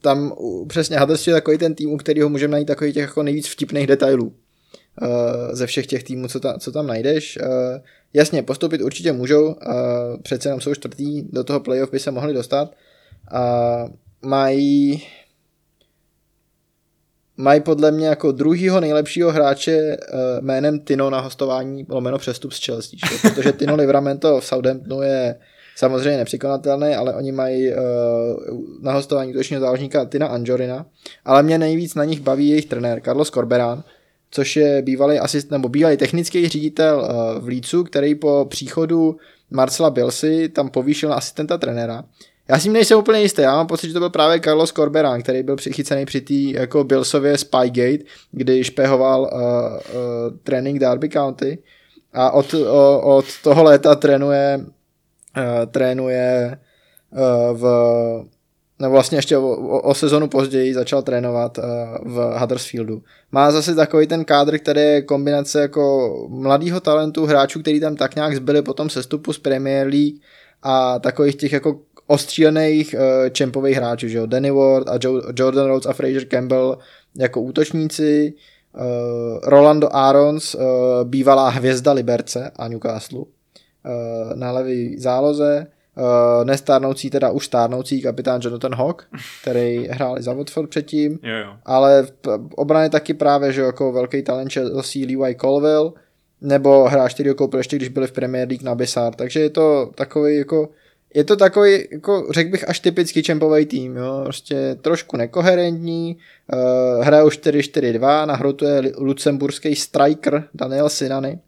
tam přesně Huddersfield je takový ten tým, u kterého můžeme najít takových těch jako nejvíc vtipných detailů. Uh, ze všech těch týmů, co, ta, co tam najdeš. Uh, jasně, postoupit určitě můžou, uh, přece jenom jsou čtvrtý, do toho playoff by se mohli dostat. Mají mají podle mě jako druhýho nejlepšího hráče jménem Tino na hostování lomeno přestup z Chelsea, že? protože Tino Livramento v Southamptonu je samozřejmě nepřekonatelný, ale oni mají uh, na hostování útočního záložníka Tina Anjorina, ale mě nejvíc na nich baví jejich trenér Carlos Corberán, což je bývalý asist, nebo bývalý technický ředitel uh, v Lícu, který po příchodu Marcela Bilsy tam povýšil na asistenta trenéra. Já si nejsem úplně jistý, já mám pocit, že to byl právě Carlos Corberán, který byl přichycený při té jako Billsově Spygate, kdy špehoval uh, uh, trénink Derby County a od, o, od toho léta trénuje uh, trénuje uh, v nebo vlastně ještě o, o, o sezonu později začal trénovat uh, v Huddersfieldu. Má zase takový ten kádr, který je kombinace jako mladého talentu, hráčů, který tam tak nějak zbyli po tom sestupu z Premier League a takových těch jako ostřílených uh, čempových hráčů, že jo? Danny Ward a Joe, Jordan Rhodes a Fraser Campbell jako útočníci, uh, Rolando Arons, uh, bývalá hvězda Liberce a Newcastle, uh, na levý záloze, uh, nestárnoucí, teda už stárnoucí kapitán Jonathan Hawk, který hrál i za Watford předtím, Jo, jo. ale v obraně taky právě, že jako velký talent Chelsea Levi Colville, nebo hráč, který ho koupil ještě, když byli v Premier League na Bissar, takže je to takový jako je to takový, jako řekl bych, až typický čempový tým, jo? prostě trošku nekoherentní, uh, hrajou 4-4-2, nahrotuje lucemburský striker Daniel Sinany,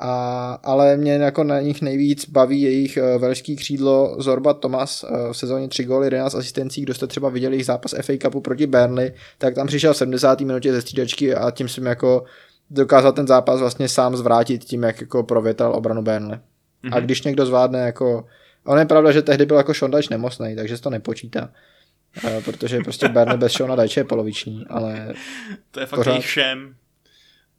a, ale mě jako na nich nejvíc baví jejich uh, velský křídlo Zorba Thomas uh, v sezóně 3 góly, 11 asistencí, kdo jste třeba viděli jejich zápas FA Cupu proti Burnley, tak tam přišel v 70. minutě ze střídačky a tím jsem jako dokázal ten zápas vlastně sám zvrátit tím, jak jako provětral obranu Burnley. Mm-hmm. A když někdo zvládne jako Ono je pravda, že tehdy byl jako Sean Dyche nemocný, takže se to nepočítá. Uh, protože prostě Burnley bez Seana Dyche je poloviční, ale To je fakt Pořád. jejich šem.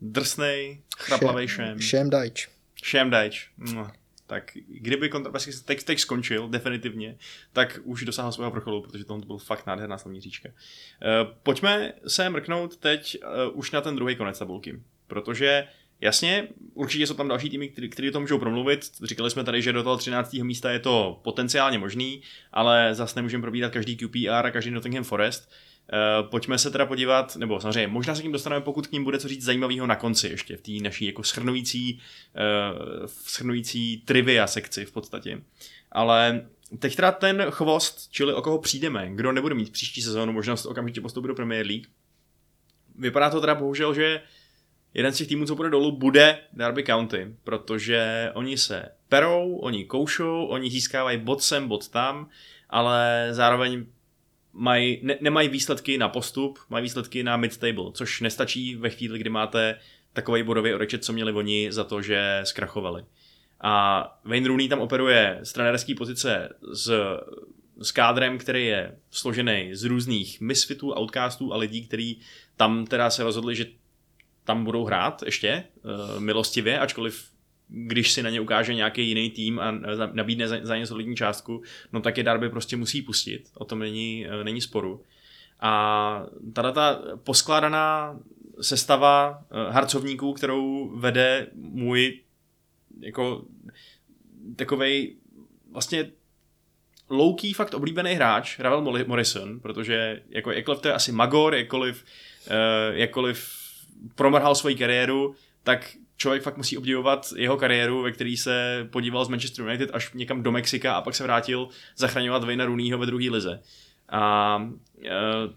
Drsnej, chraplavej šem. Sham Dyche. Šem dajč. No. Tak kdyby kontrapasky teď, teď skončil, definitivně, tak už dosáhl svého vrcholu, protože to byl fakt nádherná slavní říčka. Uh, pojďme se mrknout teď uh, už na ten druhý konec tabulky, protože Jasně, určitě jsou tam další týmy, který to můžou promluvit. Říkali jsme tady, že do toho 13. místa je to potenciálně možný, ale zase nemůžeme probírat každý QPR a každý Nottingham Forest. Uh, pojďme se teda podívat, nebo samozřejmě možná se k ním dostaneme, pokud k ním bude co říct zajímavého na konci ještě, v té naší jako schrnující, uh, schrnující trivia sekci v podstatě. Ale teď teda ten chvost, čili o koho přijdeme, kdo nebude mít příští sezónu možnost okamžitě postoupit do Premier League, vypadá to teda bohužel, že jeden z těch týmů, co půjde dolů, bude Derby County, protože oni se perou, oni koušou, oni získávají bod sem, bod tam, ale zároveň mají, ne, nemají výsledky na postup, mají výsledky na mid-table, což nestačí ve chvíli, kdy máte takový bodový odečet, co měli oni za to, že zkrachovali. A Wayne Rooney tam operuje z trenérské pozice s, s kádrem, který je složený z různých misfitů, outcastů a lidí, kteří tam teda se rozhodli, že tam budou hrát ještě uh, milostivě, ačkoliv když si na ně ukáže nějaký jiný tým a nabídne za, ně solidní částku, no tak je Darby prostě musí pustit, o tom není, uh, není sporu. A tato ta poskládaná sestava uh, harcovníků, kterou vede můj jako takovej vlastně louký fakt oblíbený hráč, Ravel Morrison, protože jako jakkoliv to je asi Magor, jakkoliv, uh, jakkoliv promrhal svoji kariéru, tak člověk fakt musí obdivovat jeho kariéru, ve který se podíval z Manchester United až někam do Mexika a pak se vrátil zachraňovat Vejna Rooneyho ve druhé lize. A uh,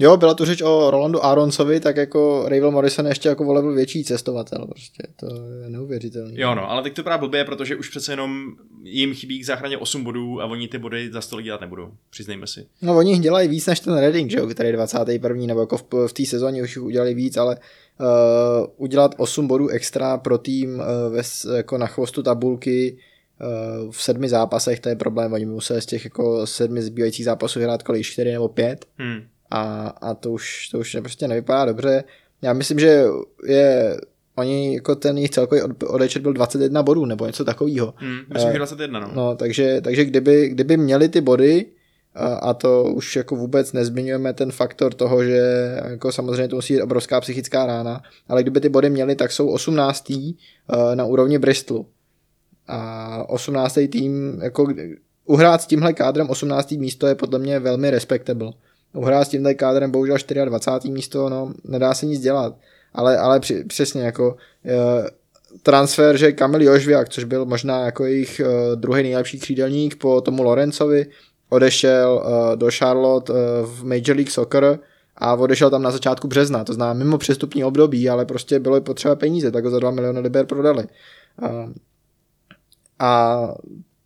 Jo, byla tu řeč o Rolandu Aronsovi, tak jako Ravel Morrison ještě jako volil větší cestovatel, prostě, to je neuvěřitelné. Jo, no, ale teď to právě blbě, protože už přece jenom jim chybí k záchraně 8 bodů a oni ty body za stolik dělat nebudou, přiznejme si. No, oni dělají víc než ten Reading, že jo, který je 21. nebo jako v, v té sezóně už udělali víc, ale uh, udělat 8 bodů extra pro tým uh, ves, jako na chvostu tabulky uh, v sedmi zápasech, to je problém, oni museli z těch jako sedmi zbývajících zápasů hrát kolik 4 nebo 5. Hmm a, a to už, to už prostě nevypadá dobře. Já myslím, že je oni jako ten jejich celkový odečet byl 21 bodů nebo něco takového. Hmm, myslím, že 21, no. no takže, takže kdyby, kdyby měli ty body, a, to už jako vůbec nezmiňujeme ten faktor toho, že jako samozřejmě to musí být obrovská psychická rána, ale kdyby ty body měli, tak jsou 18. na úrovni Bristolu. A 18. tým, jako uhrát s tímhle kádrem 18. místo je podle mě velmi respectable uhrál s tímhle kádrem bohužel 24. místo, no nedá se nic dělat. Ale, ale při, přesně jako uh, transfer, že Kamil Jožviak, což byl možná jako jejich uh, druhý nejlepší křídelník po tomu Lorencovi, odešel uh, do Charlotte uh, v Major League Soccer a odešel tam na začátku března, to znamená mimo přestupní období, ale prostě bylo potřeba peníze, tak ho za 2 miliony liber prodali. Uh, a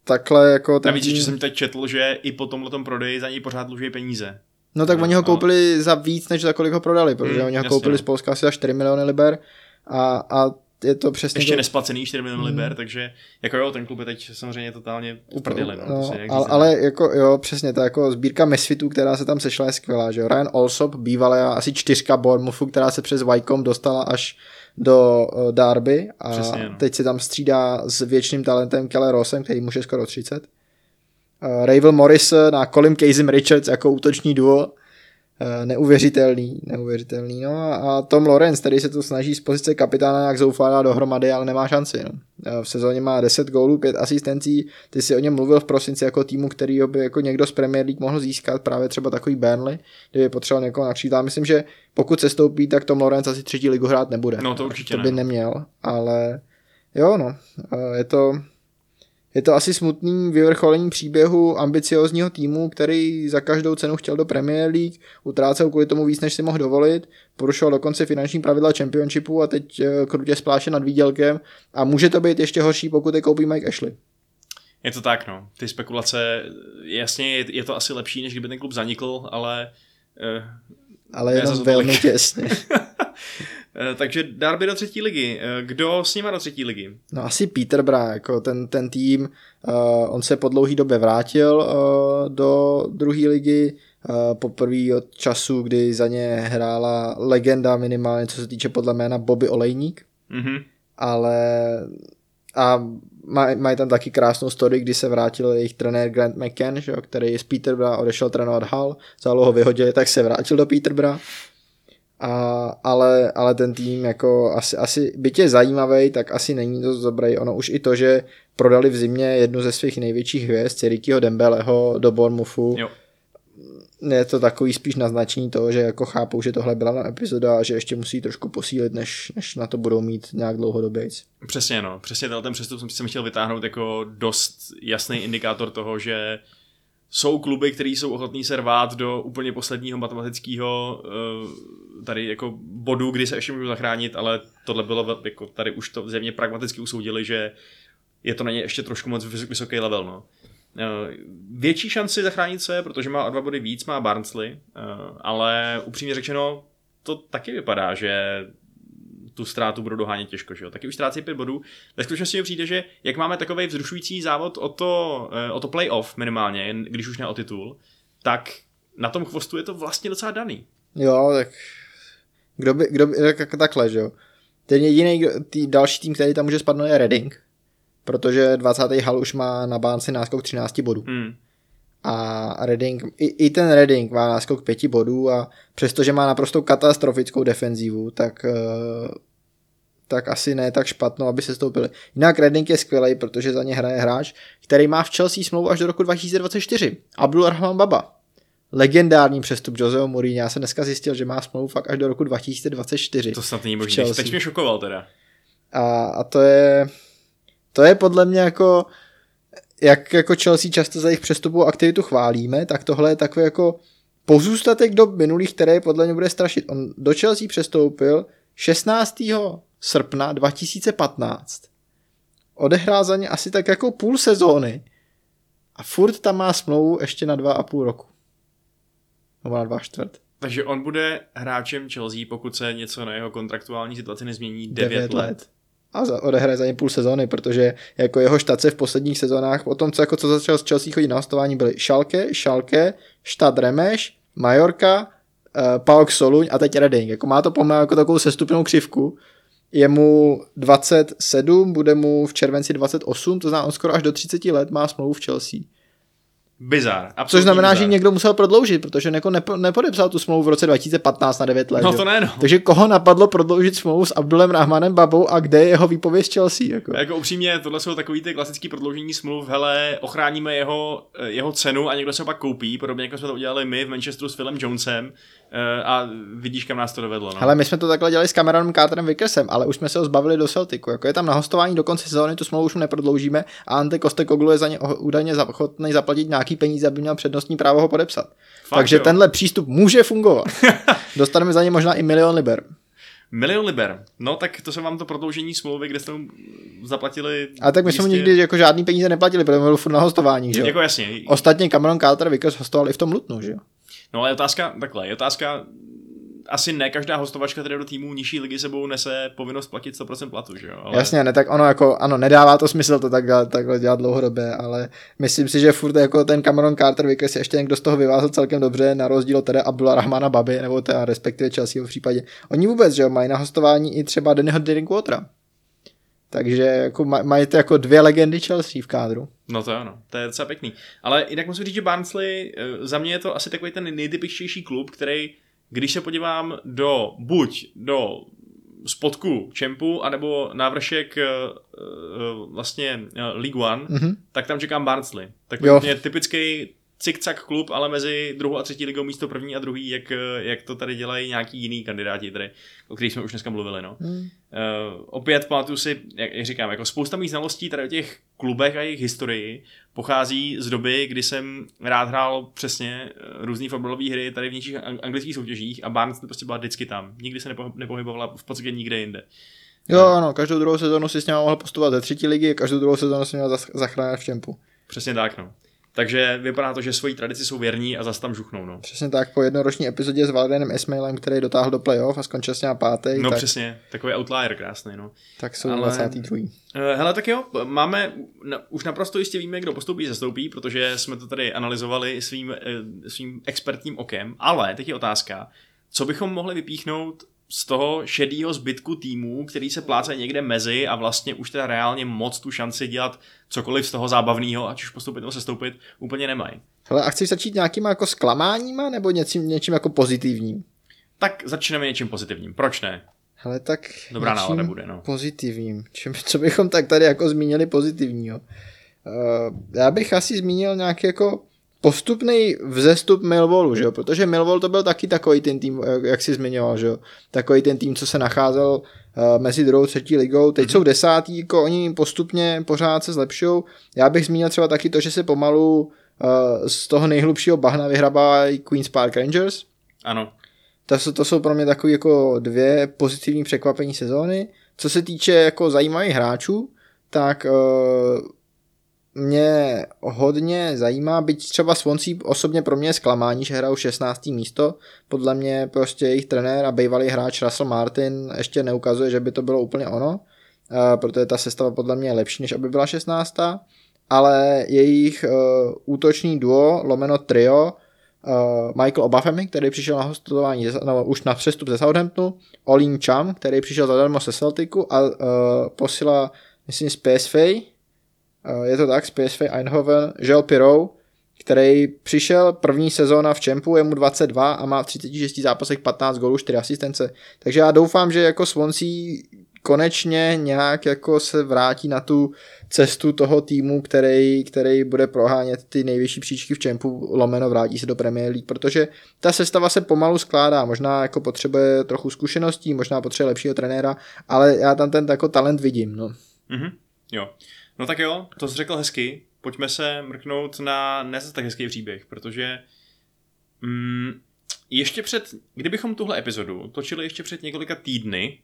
takhle jako... Ten Navíc ještě jsem teď četl, že i po tomhle prodeji za něj pořád dluží peníze. No tak no, oni ho koupili no. za víc, než za kolik ho prodali, protože mm, oni ho jasně, koupili no. z Polska asi za 4 miliony liber a, a je to přesně Ještě to... nesplacený 4 miliony mm. liber, takže jako jo, ten klub je teď samozřejmě totálně uprdili. No, no, ale, ale, jako jo, přesně, ta jako sbírka mesfitů, která se tam sešla, je skvělá, že jo. Ryan Olsop, bývalá asi čtyřka Bournemouthu, která se přes Wycombe dostala až do uh, Derby a přesně, no. teď se tam střídá s věčným talentem Keller Rossem, který může skoro 30 uh, Ravel Morrison a Colin Casey Richards jako útoční duo. Uh, neuvěřitelný, neuvěřitelný. No a Tom Lorenz, který se to snaží z pozice kapitána nějak zoufalá dohromady, ale nemá šanci. No. Uh, v sezóně má 10 gólů, 5 asistencí. Ty si o něm mluvil v prosinci jako týmu, který by jako někdo z Premier League mohl získat, právě třeba takový Burnley, kdyby potřeboval někoho nakřít. myslím, že pokud se stoupí, tak Tom Lorenz asi třetí ligu hrát nebude. No to určitě To by ne. neměl, ale jo no, uh, je to je to asi smutný vyvrcholení příběhu ambiciozního týmu, který za každou cenu chtěl do Premier League, utrácel kvůli tomu víc, než si mohl dovolit, porušoval dokonce finanční pravidla Championshipu a teď eh, krutě spláše nad výdělkem a může to být ještě horší, pokud je koupí Mike Ashley. Je to tak, no. Ty spekulace, jasně, je, je to asi lepší, než kdyby ten klub zanikl, ale... Uh, ale jenom velmi těsně. Eh, takže Derby do třetí ligy. Eh, kdo s nima do třetí ligy? No asi Peterborough, jako ten, ten tým, uh, on se po dlouhý době vrátil uh, do druhé ligy, uh, poprvé od času, kdy za ně hrála legenda minimálně, co se týče podle jména Bobby Olejník. Mm-hmm. Ale a mají maj tam taky krásnou story, kdy se vrátil jejich trenér Grant McCann, že, který z Peterborough odešel trénovat Hull, za ho vyhodili, tak se vrátil do Peterborough a, ale, ale ten tým jako asi, asi byť je zajímavý, tak asi není to dobrý. Ono už i to, že prodali v zimě jednu ze svých největších hvězd, Cirikyho Dembeleho do Bournemouthu, jo. je to takový spíš naznačení toho, že jako chápou, že tohle byla na epizoda a že ještě musí trošku posílit, než, než na to budou mít nějak dlouhodobě. Přesně no, přesně ten přestup jsem, jsem chtěl vytáhnout jako dost jasný indikátor toho, že jsou kluby, které jsou ochotní se rvát do úplně posledního matematického uh, tady jako bodu, kdy se ještě můžou zachránit, ale tohle bylo jako tady už to země pragmaticky usoudili, že je to na ně ještě trošku moc vysoký level. No. Uh, větší šanci zachránit se, protože má o dva body víc, má Barnsley, uh, ale upřímně řečeno, to taky vypadá, že tu ztrátu budou dohánět těžko, že jo. Taky už ztrácí pět bodů. Ve skutečnosti mi přijde, že jak máme takový vzrušující závod o to, eh, o to playoff minimálně, když už ne o titul, tak na tom chvostu je to vlastně docela daný. Jo, tak kdo by, kdo by tak, takhle, že jo. Ten jediný tý, další tým, který tam může spadnout je Reading, protože 20. hal už má na bánci náskok 13 bodů. Hmm. A Reading, i, i ten Reading má náskok 5 bodů a přestože má naprosto katastrofickou defenzivu, tak, eh, tak asi ne tak špatnou, aby se stoupili. Jinak Reading je skvělý, protože za ně hraje hráč, který má v Chelsea smlouvu až do roku 2024. Abdul Rahman Baba. Legendární přestup Joseho Mourinho. Já jsem dneska zjistil, že má smlouvu fakt až do roku 2024. To snad není možné. Teď mě šokoval teda. A, a to je to je podle mě jako jak jako Chelsea často za jejich přestupovou aktivitu chválíme, tak tohle je takový jako pozůstatek do minulých, které podle mě bude strašit. On do Chelsea přestoupil 16. srpna 2015. Odehrál za ně asi tak jako půl sezóny a furt tam má smlouvu ještě na dva a půl roku. Nebo na dva čtvrt. Takže on bude hráčem Chelsea, pokud se něco na jeho kontraktuální situaci nezmění 9, let. A za, odehraje za ně půl sezóny, protože jako jeho štace v posledních sezónách, o tom, co, jako, co začal s Chelsea chodit na hostování, byly Schalke, Schalke, Stad Remeš, Majorka, uh, PAOK Soluň a teď Reading. Jako má to pomalu jako takovou sestupnou křivku. Je mu 27, bude mu v červenci 28, to znamená, on skoro až do 30 let má smlouvu v Chelsea. Bizar. Což znamená, bizar. že někdo musel prodloužit, protože jako nepo, nepodepsal tu smlouvu v roce 2015 na 9 let. No že? to ne, no. Takže koho napadlo prodloužit smlouvu s Abdulem Rahmanem Babou a kde je jeho výpověď Chelsea? Jako? Jako upřímně, tohle jsou takový ty klasický prodloužení smluv, hele, ochráníme jeho, eh, jeho cenu a někdo se pak koupí, podobně jako jsme to udělali my v Manchesteru s Philem Jonesem a vidíš, kam nás to dovedlo. No. Ale my jsme to takhle dělali s Cameronem Carterem Vickersem, ale už jsme se ho zbavili do Celticu. Jako je tam na hostování do konce sezóny, tu smlouvu už neprodloužíme a Ante Kostekoglu je za ně údajně ochotný zaplatit nějaký peníze, aby měl přednostní právo ho podepsat. Fakt, Takže jo. tenhle přístup může fungovat. Dostaneme za ně možná i milion liber. Milion liber. No tak to se vám to prodloužení smlouvy, kde jste mu zaplatili. A tak my jsme mu nikdy jako žádný peníze neplatili, protože byl furt na hostování, že jo? Jako jasně. Ostatně Cameron Carter Vickers hostoval i v tom Lutnu, že jo? No ale otázka, takhle, je otázka, asi ne každá hostovačka tedy do týmu nižší ligy sebou nese povinnost platit 100% platu, že jo? Ale... Jasně, ne, tak ono jako, ano, nedává to smysl to takhle, takhle dělat dlouhodobě, ale myslím si, že furt jako ten Cameron Carter Vickers ještě někdo z toho vyvázal celkem dobře, na rozdíl od teda Abdullah Rahmana Baby, nebo teda respektive Chelsea v případě. Oni vůbec, že jo, mají na hostování i třeba Dannyho Drinkwater. Takže jako maj- mají to jako dvě legendy Chelsea v kádru. No to ano, to je docela pěkný. Ale jinak musím říct, že Barnsley, eh, za mě je to asi takový ten nejtypičtější klub, který, když se podívám do, buď do spodku Čempu, anebo návršek eh, eh, vlastně League One, Mhm. tak tam čekám Barnsley. Takový Jo. typický cik-cak klub, ale mezi druhou a třetí ligou místo první a druhý, jak, jak to tady dělají nějaký jiný kandidáti, tady, o kterých jsme už dneska mluvili. No. Hmm. Uh, opět pamatuju si, jak, jak říkám, jako spousta mých znalostí tady o těch klubech a jejich historii pochází z doby, kdy jsem rád hrál přesně uh, různé fotbalové hry tady v něčích ang- anglických soutěžích a Barnsley prostě byla vždycky tam. Nikdy se nepo, nepohybovala v podstatě nikde jinde. Jo, ano, každou druhou sezónu si s ním mohl postupovat ze třetí ligy, každou druhou sezónu si měl zach- zachránit v Čempu. Přesně tak, no. Takže vypadá to, že svojí tradici jsou věrní a zas tam žuchnou, no. Přesně tak, po jednoroční epizodě s Valdenem Ismailem, který dotáhl do playoff a skončil s ním pátý, No tak, přesně, takový outlier krásný, no. tak jsou ale- 22. Eh, Hele, tak jo, máme, na, už naprosto jistě víme, kdo postoupí, sestoupí, protože jsme to tady analyzovali svým, eh, svým expertním okem, ale teď je otázka, co bychom mohli vypíchnout z toho šedého zbytku týmů, který se pláce někde mezi a vlastně už teda reálně moc tu šanci dělat cokoliv z toho zábavného, ať už postoupit nebo sestoupit, úplně nemají. Hele, a chceš začít nějakýma jako zklamáníma nebo něčím, něčím jako pozitivním? Tak začneme něčím pozitivním. Proč ne? Hele, tak Dobrá něčím nálada bude, no. pozitivním. Čím, co bychom tak tady jako zmínili pozitivního? Uh, já bych asi zmínil nějaký jako postupný vzestup Millwallu, že jo? protože Millwall to byl taky takový ten tým, jak, jsi zmiňoval, že jo? takový ten tým, co se nacházel uh, mezi druhou a třetí ligou, teď mm-hmm. jsou desátý, jako oni postupně pořád se zlepšují. Já bych zmínil třeba taky to, že se pomalu uh, z toho nejhlubšího bahna vyhrabávají Queen's Park Rangers, Ano. to jsou, to jsou pro mě takové jako dvě pozitivní překvapení sezóny. Co se týče jako zajímavých hráčů, tak uh, mě hodně zajímá, byť třeba Swansea osobně pro mě je zklamání, že hrajou 16. místo. Podle mě prostě jejich trenér a bývalý hráč Russell Martin ještě neukazuje, že by to bylo úplně ono, eh, protože ta sestava podle mě je lepší, než aby byla 16. Ale jejich uh, útoční duo, lomeno trio, uh, Michael Obafemi, který přišel na hostování no, už na přestup ze Southamptonu, Olin Cham, který přišel zadarmo se Celticu a uh, posila, myslím, PSV, uh, je to tak, z PSV Eindhoven, Joel Pirou, který přišel první sezóna v Čempu, je mu 22 a má v 36 zápasech 15 gólů, 4 asistence. Takže já doufám, že jako Swansea konečně nějak jako se vrátí na tu cestu toho týmu, který, který bude prohánět ty nejvyšší příčky v čempu, lomeno vrátí se do Premier League, protože ta sestava se pomalu skládá, možná jako potřebuje trochu zkušeností, možná potřebuje lepšího trenéra, ale já tam ten jako talent vidím, no. Mhm, jo. No tak jo, to jsi řekl hezky. Pojďme se mrknout na ne tak hezký příběh, protože mm, ještě před, kdybychom tuhle epizodu točili ještě před několika týdny,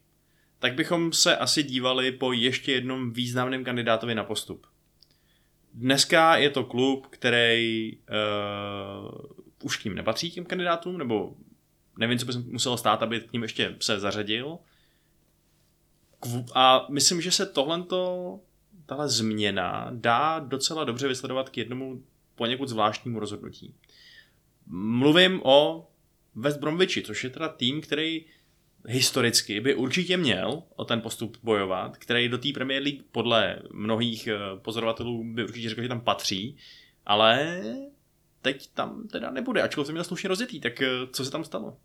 tak bychom se asi dívali po ještě jednom významném kandidátovi na postup. Dneska je to klub, který uh, už k ním nepatří těm kandidátům, nebo nevím, co by se muselo stát, aby k ním ještě se zařadil. A myslím, že se tohleto, tahle změna dá docela dobře vysledovat k jednomu poněkud zvláštnímu rozhodnutí. Mluvím o West Bromwichi, což je teda tým, který historicky by určitě měl o ten postup bojovat, který do té Premier League podle mnohých eh, pozorovatelů by určitě řekl, že tam patří, ale teď tam teda nebude, ačkoliv to měl slušně rozjetý, tak eh, co se tam stalo?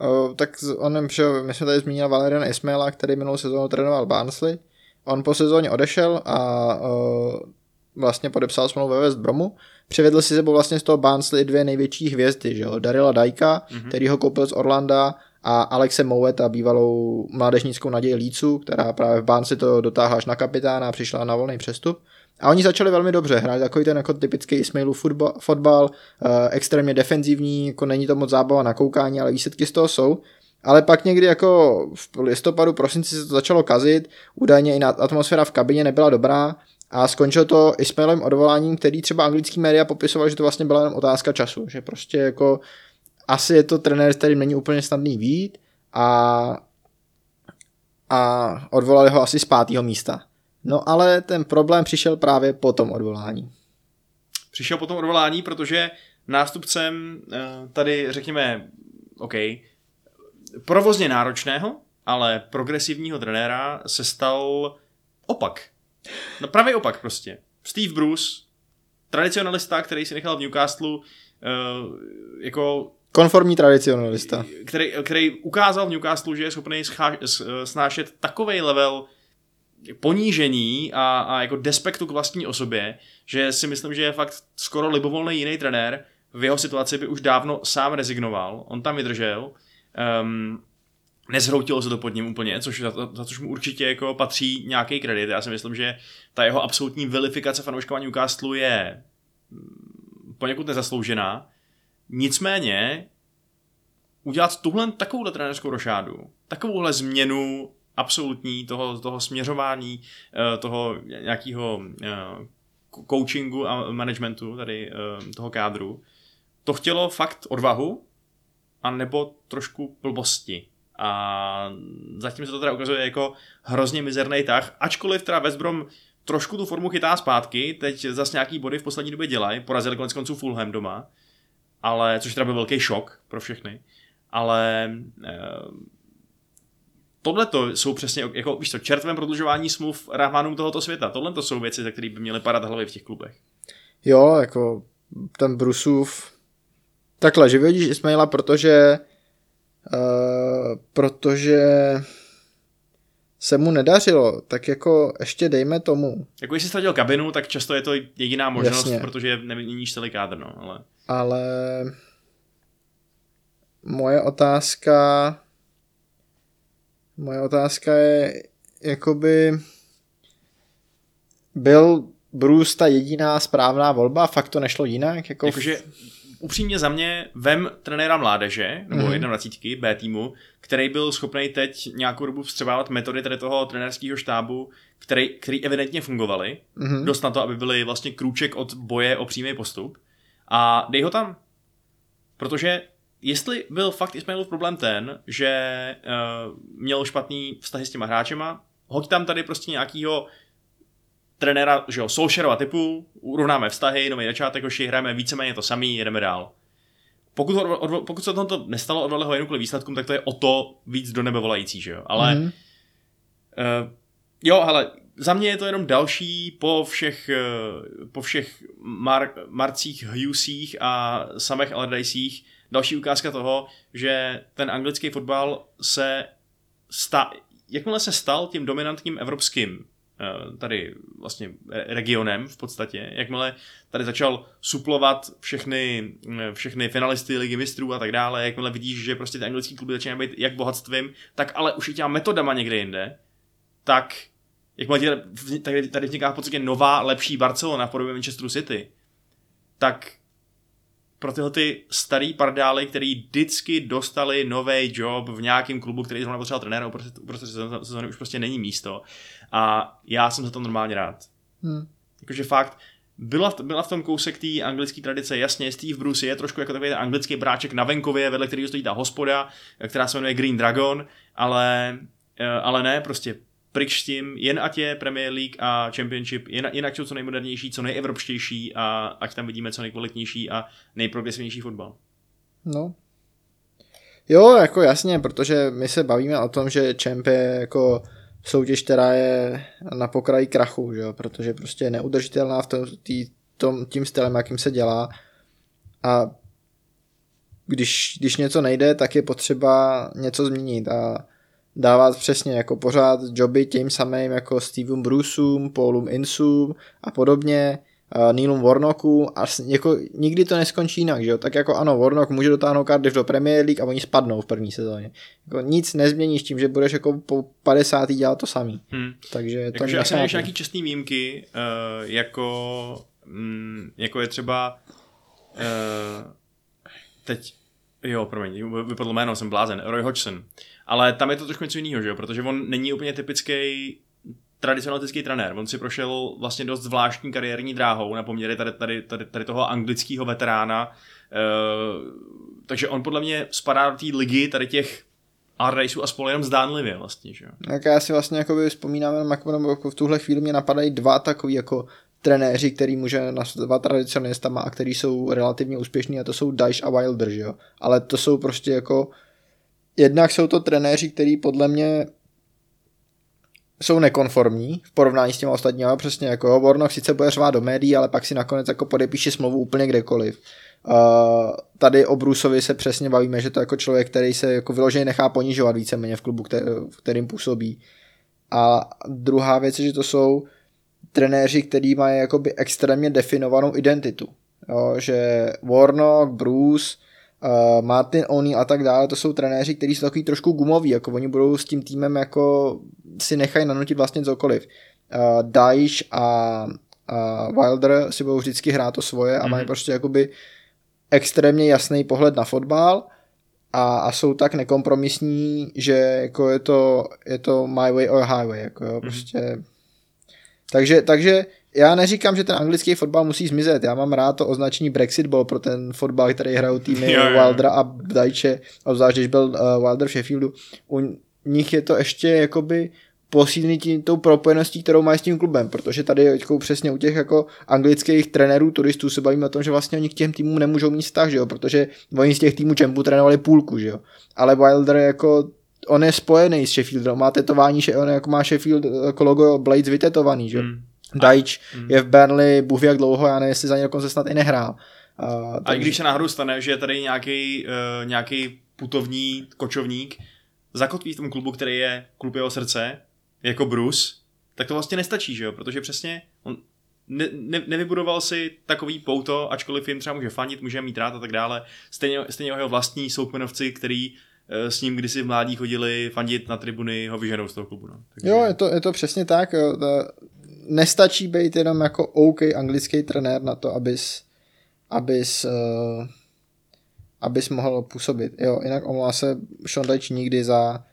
Uh, tak on, že my jsme tady zmínil Valerian Ismaila, který minulou sezónu trénoval Barnsley. On po sezóně odešel a uh, vlastně podepsal smlouvu ve West Bromu. Přivedl si sebou vlastně z toho Barnsley dvě největší hvězdy, že jo? Darila Dajka, mm-hmm. který ho koupil z Orlanda a Alexe Mouet a bývalou mládežnickou naději Lícu, která právě v Bánci to dotáhla až na kapitána a přišla na volný přestup. A oni začali velmi dobře, hrát takový ten jako typický Ismailu fotbal, fotbal eh, extrémně defenzivní, jako není to moc zábava na koukání, ale výsledky z toho jsou. Ale pak někdy jako v listopadu, prosinci se to začalo kazit, údajně i atmosféra v kabině nebyla dobrá a skončilo to Ismailovým odvoláním, který třeba anglický média popisoval, že to vlastně byla jen otázka času, že prostě jako asi je to trenér, který není úplně snadný vít a, a odvolali ho asi z pátého místa. No ale ten problém přišel právě po tom odvolání. Přišel po tom odvolání, protože nástupcem eh, tady, řekněme, OK, provozně náročného, ale progresivního trenéra se stal opak. No právě opak prostě. Steve Bruce, tradicionalista, který si nechal v Newcastle uh, jako Konformní tradicionalista. Který, který ukázal v Newcastle, že je schopný schá, snášet takový level ponížení a, a jako despektu k vlastní osobě, že si myslím, že je fakt skoro libovolný jiný trenér. V jeho situaci by už dávno sám rezignoval, on tam vydržel. Um, nezhroutilo se to pod ním úplně, což za, za což mu určitě jako patří nějaký kredit. Já si myslím, že ta jeho absolutní vilifikace fanouškování Newcastle je mm, poněkud nezasloužená. Nicméně udělat tuhle takovouhle trenérskou rošádu, takovouhle změnu absolutní toho, toho směřování, eh, toho nějakého eh, coachingu a managementu tady eh, toho kádru, to chtělo fakt odvahu a nebo trošku blbosti. A zatím se to teda ukazuje jako hrozně mizerný tah, ačkoliv teda West Brom trošku tu formu chytá zpátky, teď zase nějaký body v poslední době dělají, porazili konec konců Fulham doma, ale, což teda byl velký šok pro všechny, ale eh, tohle to jsou přesně, jako víš to, čertvém prodlužování smluv rahmanům tohoto světa. Tohle to jsou věci, za které by měly padat hlavy v těch klubech. Jo, jako ten Brusův takhle, že vidíš Ismaila, protože uh, protože se mu nedařilo, tak jako ještě dejme tomu. Jako jestli ztratil kabinu, tak často je to jediná možnost, Jasně. protože neměníš celý kádr, no, ale... Ale moje otázka moje otázka je jakoby byl Bruce ta jediná správná volba, fakt to nešlo jinak? Jako... Jakože upřímně za mě vem trenéra mládeže, nebo Mhm. mm. 21. B týmu, který byl schopný teď nějakou dobu vstřebávat metody tady toho trenérského štábu, který, který evidentně fungovaly, Mhm. mm. dost na to, aby byly vlastně krůček od boje o přímý postup. A dej ho tam. Protože jestli byl fakt Ismailův problém ten, že uh, měl špatný vztahy s těma hráčema, hoď tam tady prostě nějakýho trenéra, že jo, Solskjaerova typu, urovnáme vztahy, nový začátek, hoši, hrajeme víceméně to samý, jedeme dál. Pokud, ho, odvo, pokud se to nestalo, odvedli ho jenom kvůli výsledkům, tak to je o to víc do nebe volající, že jo. Ale Mhm. uh, jo, ale za mě je to jenom další po všech, uh, po všech Mar- Marcích, Hughesích a Samech Allardycích další ukázka toho, že ten anglický fotbal se sta- jakmile se stal tím dominantním evropským tady vlastně re- regionem v podstatě, jakmile tady začal suplovat všechny, eh, všechny finalisty ligy mistrů a tak dále, jakmile vidíš, že prostě ty anglický kluby začínají být jak bohatstvím, tak ale už i těma metodama někde jinde, tak jakmile tady, tady, vzniká v podstatě nová, lepší Barcelona v podobě Manchesteru City, tak pro tyhle ty starý pardály, který vždycky dostali nový job v nějakém klubu, který zrovna potřeboval trenéra, uprostřed sezóny sezóny už prostě není místo. A já jsem za to normálně rád. Hmm. Jakože fakt, byla v, byla v tom kousek té anglické tradice, jasně, Steve Bruce je trošku jako takový anglický bráček na venkově, vedle kterého stojí ta hospoda, která se jmenuje Green Dragon, ale, eh, ale ne, prostě pryč s tím, jen ať je Premier League a Championship, jen, jen ať jsou co nejmodernější, co nejevropštější a ať tam vidíme co nejkvalitnější a nejprogresivnější fotbal. No. Jo, jako jasně, protože my se bavíme o tom, že Champ je jako soutěž, která je na pokraji krachu, že jo? protože prostě je neudržitelná v tom, tý, tom, tím stylem, jakým se dělá a když, když něco nejde, tak je potřeba něco změnit a dávat přesně jako pořád joby tím samým jako Stevem Bruceům, Paulům Insům a podobně, uh, Neilům Warnocku a s- jako nikdy to neskončí jinak, že jo? Tak jako ano, Warnock může dotáhnout Cardiff do Premier League a oni spadnou v první sezóně. Jako nic nezměníš tím, že budeš jako po 50. dělat to samý. Hmm. Takže to Jakože asi máš nějaký čestný výjimky, uh, jako, mm, jako je třeba uh, teď, jo, promiň, vypadlo jméno, jsem blázen, Roy Hodgson. Ale tam je to trošku něco jiného, že jo? protože on není úplně typický tradicionalistický trenér. On si prošel vlastně dost zvláštní kariérní dráhou na poměry tady, tady, tady, tady toho anglického veterána. Uh, takže on podle mě spadá do té ligy tady těch Allardyceů a spolu jenom zdánlivě vlastně, že. Tak já si vlastně jakoby vzpomínám, jenom jako, nebo jako v tuhle chvíli mě napadají dva takový jako trenéři, který může nazvat tradicionalistama a který jsou relativně úspěšní a to jsou Daesh a Wilder, že jo. Ale to jsou prostě jako jednak jsou to trenéři, který podle mě jsou nekonformní v porovnání s těma ostatními, přesně jako Warnock sice bude řvát do médií, ale pak si nakonec jako podepíše smlouvu úplně kdekoliv. Uh, tady o Bruceovi se přesně bavíme, že to je jako člověk, který se jako vyloženě nechá ponižovat víceméně v klubu, který, v kterým působí. A druhá věc je, že to jsou trenéři, který mají jakoby extrémně definovanou identitu. Jo, že Warnock, Bruce, uh, Martin Oni a tak dále, to jsou trenéři, kteří jsou takový trošku gumoví, jako oni budou s tím týmem jako si nechají nanutit vlastně cokoliv. Uh, Daesh a, a Wilder si budou vždycky hrát to svoje a mají Mhm. prostě jakoby extrémně jasný pohled na fotbal a, a jsou tak nekompromisní, že jako je to, je to my way or highway, jako jo, prostě. Takže, takže já neříkám, že ten anglický fotbal musí zmizet, já mám rád to označení Brexit ball pro ten fotbal, který hrajou týmy Jo, jo. Wildera a Dajče, obzvlášť když byl uh, Wilder v Sheffieldu, u nich je to ještě jakoby posílený tím, tou propojeností, kterou mají s tím klubem, protože tady jako přesně u těch jako anglických trenérů, turistů se bavíme o tom, že vlastně oni k těm týmům nemůžou mít vztah, že jo, protože oni z těch týmů Čempu trénovali půlku, že jo, ale Wilder jako on je spojený s Sheffieldem, má tetování, že on jako má Sheffield jako logo Blades vytetovaný, že jo. Hmm. Dajč je v Burnley, bůh ví jak dlouho, já nevím, jestli za ně dokonce snad i nehrál. Uh, A i když se náhodou stane, že je tady nějaký, uh, nějaký putovní kočovník, zakotví v tom klubu, který je klub jeho srdce, jako Bruce, tak to vlastně nestačí, že jo? Protože přesně on ne, ne, nevybudoval si takový pouto, ačkoliv jim třeba může fanit, může mít rád a tak dále. Stejně, stejně jeho vlastní soukmenovci, který eh, s ním kdysi v mládí chodili fandit na tribuny, ho vyženou z toho klubu. No. Takže, Jo, je to, je to přesně tak. Nestačí být jenom jako OK anglický trenér na to, abys, abys uh, abys mohl působit. Jo, jinak omlouvá se, Sean nikdy za,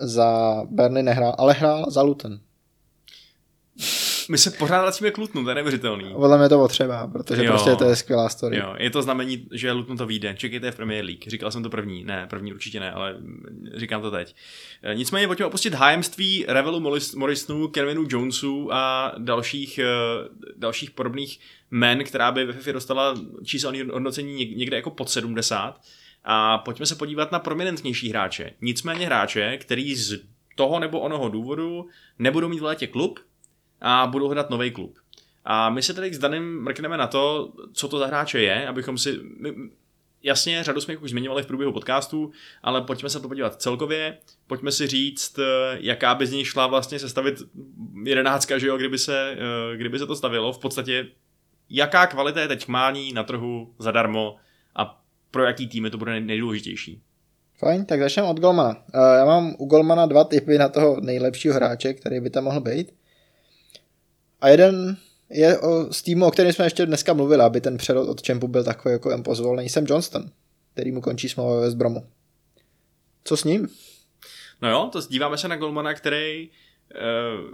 za Burnley nehrál, ale hrál za Luton. My se pořád vracíme k Lutnu, to je neuvěřitelný. Podle mě to potřeba, protože Jo. prostě to je skvělá story. Jo, je to znamení, že Luton to vyjde. Čekejte v Premier League. Říkal jsem to první. Ne, první určitě ne, ale říkám to teď. E, Nicméně pojďme opustit hájemství Revelu Morris- Morrisonu, Kenvinu Jonesu a dalších, e, dalších podobných men, která by ve FIFA dostala číselné hodnocení něk- někde jako pod 70. A pojďme se podívat na prominentnější hráče. Nicméně hráče, který z toho nebo onoho důvodu nebudou mít v létě klub a budou hledat nový klub. A my se tady s Danem mrkneme na to, co to za hráče je, abychom si... My, jasně, řadu jsme už zmiňovali v průběhu podcastu, ale pojďme se to podívat celkově, pojďme si říct, eh, jaká by z něj šla vlastně sestavit jedenáctka, že jo, kdyby se, eh, kdyby se to stavilo. V podstatě, jaká kvalita je teď mání na trhu zadarmo a pro jaký týmy to bude nej- nejdůležitější. Fajn, tak začneme od Golmana. Uh, já mám u Golmana dva typy na toho nejlepšího hráče, který by tam mohl být. A jeden je o, z týmu, o kterém jsme ještě dneska mluvili, aby ten přerod od Čempu byl takový jako jen pozvolný. Sam Johnston, který mu končí smlouva ve West Bromu. Co s ním? No jo, to díváme se na Golmana, který eh,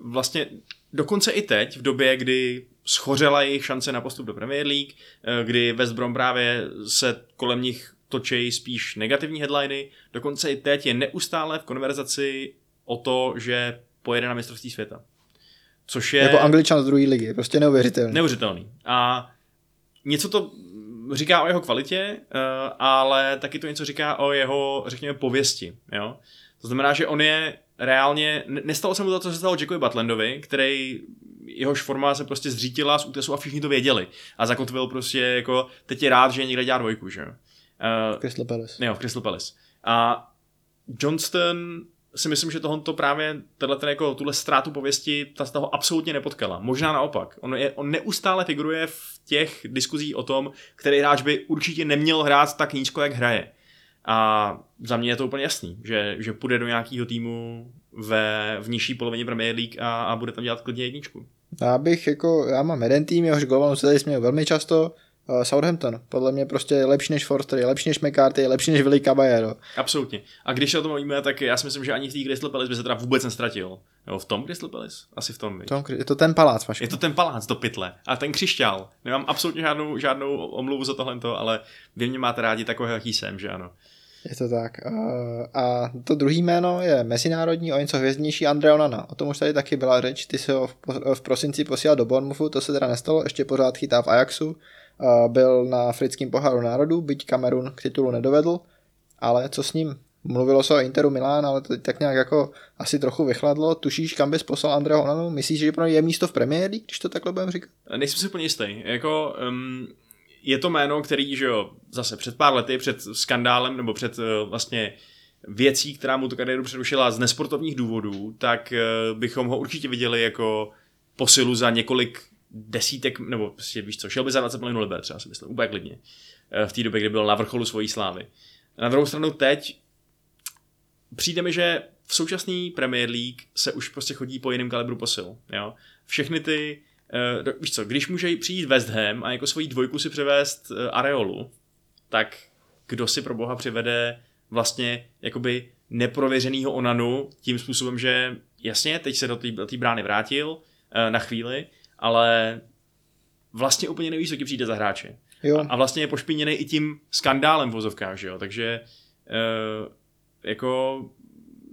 vlastně dokonce i teď, v době, kdy schořela jejich šance na postup do Premier League, eh, kdy West Brom právě se kolem nich točí spíš negativní headliny, dokonce i teď je neustále v konverzaci o to, že pojede na mistrovství světa. Což je... Jako angličan z druhé ligy, prostě neuvěřitelný. Neuvěřitelný. A něco to říká o jeho kvalitě, eh, ale taky to něco říká o jeho, řekněme, pověsti. Jo? To znamená, že on je reálně, ne- nestalo se mu to, co se stalo Jackovi Butlandovi, který jehož forma se prostě zřítila z útesu a všichni to věděli. A zakotvil prostě jako, teď je rád, že někde dělá dvojku, že jo. Eh, Crystal Palace. Jo, v Crystal Palace. A Johnston si myslím, že tohle to právě, tenhle, ten jako, tuhle ztrátu pověsti, ta se toho absolutně nepotkala. Možná naopak. On, je, on neustále figuruje v těch diskuzích o tom, který hráč by určitě neměl hrát tak nízko, jak hraje. A za mě je to úplně jasný, že, že půjde do nějakého týmu ve, v nižší polovině Premier League a, a bude tam dělat klidně jedničku. Já bych jako, já mám jeden tým, jehož golmanu se tady směju velmi často, Southampton. Podle mě prostě je lepší než Forster, je lepší než McCarthy, je lepší než Willy Caballero. Absolutně. A když se o tom mluvíme, tak já si myslím, že ani v té Crystal Palace by se teda vůbec nestratil. Jo, v tom Crystal Palace? Asi v tom. Tom, je to ten palác, Vašku. Je to ten palác do pytle. A ten křišťál. Nemám absolutně žádnou, žádnou omluvu za tohle, ale vy mě máte rádi takového, jaký jsem, že ano. Je to tak. Uh, a to druhý jméno je mezinárodní, o něco hvězdnější Andrea Onana. O tom už tady taky byla řeč. Ty se ho v prosinci posílal do Bournemouthu, to se teda nestalo, ještě pořád chytá v Ajaxu. Byl na africkém poháru národů, byť Kamerun k titulu nedovedl. Ale co s ním? Mluvilo se o Interu Milán, ale to tak nějak jako asi trochu vychladlo. Tušíš, kam bys poslal Andrea Onanu? Myslíš, že pro něj je místo v League, když to takhle budeme říkat? Nejsem si úplně jistý. Jako, um, je to jméno, který, že jo, zase před pár lety, před skandálem, nebo před uh, vlastně věcí, která mu tu kariéru přerušila z nesportovních důvodů, tak uh, bychom ho určitě viděli jako posilu za několik desítek, nebo prostě víš co, šel by za 20 milionů liber, třeba si myslím, úplně klidně. Eh, V té době, kdy byl na vrcholu svojí slávy. Na druhou stranu teď přijde mi, že v současné Premier League se už prostě chodí po jiném kalibru posil. Jo? Všechny ty, uh, víš co, když může přijít West Ham a jako svoji dvojku si přivést uh, Areolu, tak kdo si pro boha přivede vlastně jakoby neprověřenýho Onanu tím způsobem, že jasně, teď se do té brány vrátil uh, na chvíli, ale vlastně úplně nevíš, co ti přijde za hráče. Jo. A vlastně je pošpiněný i tím skandálem v vozovkách, že jo, takže uh, jako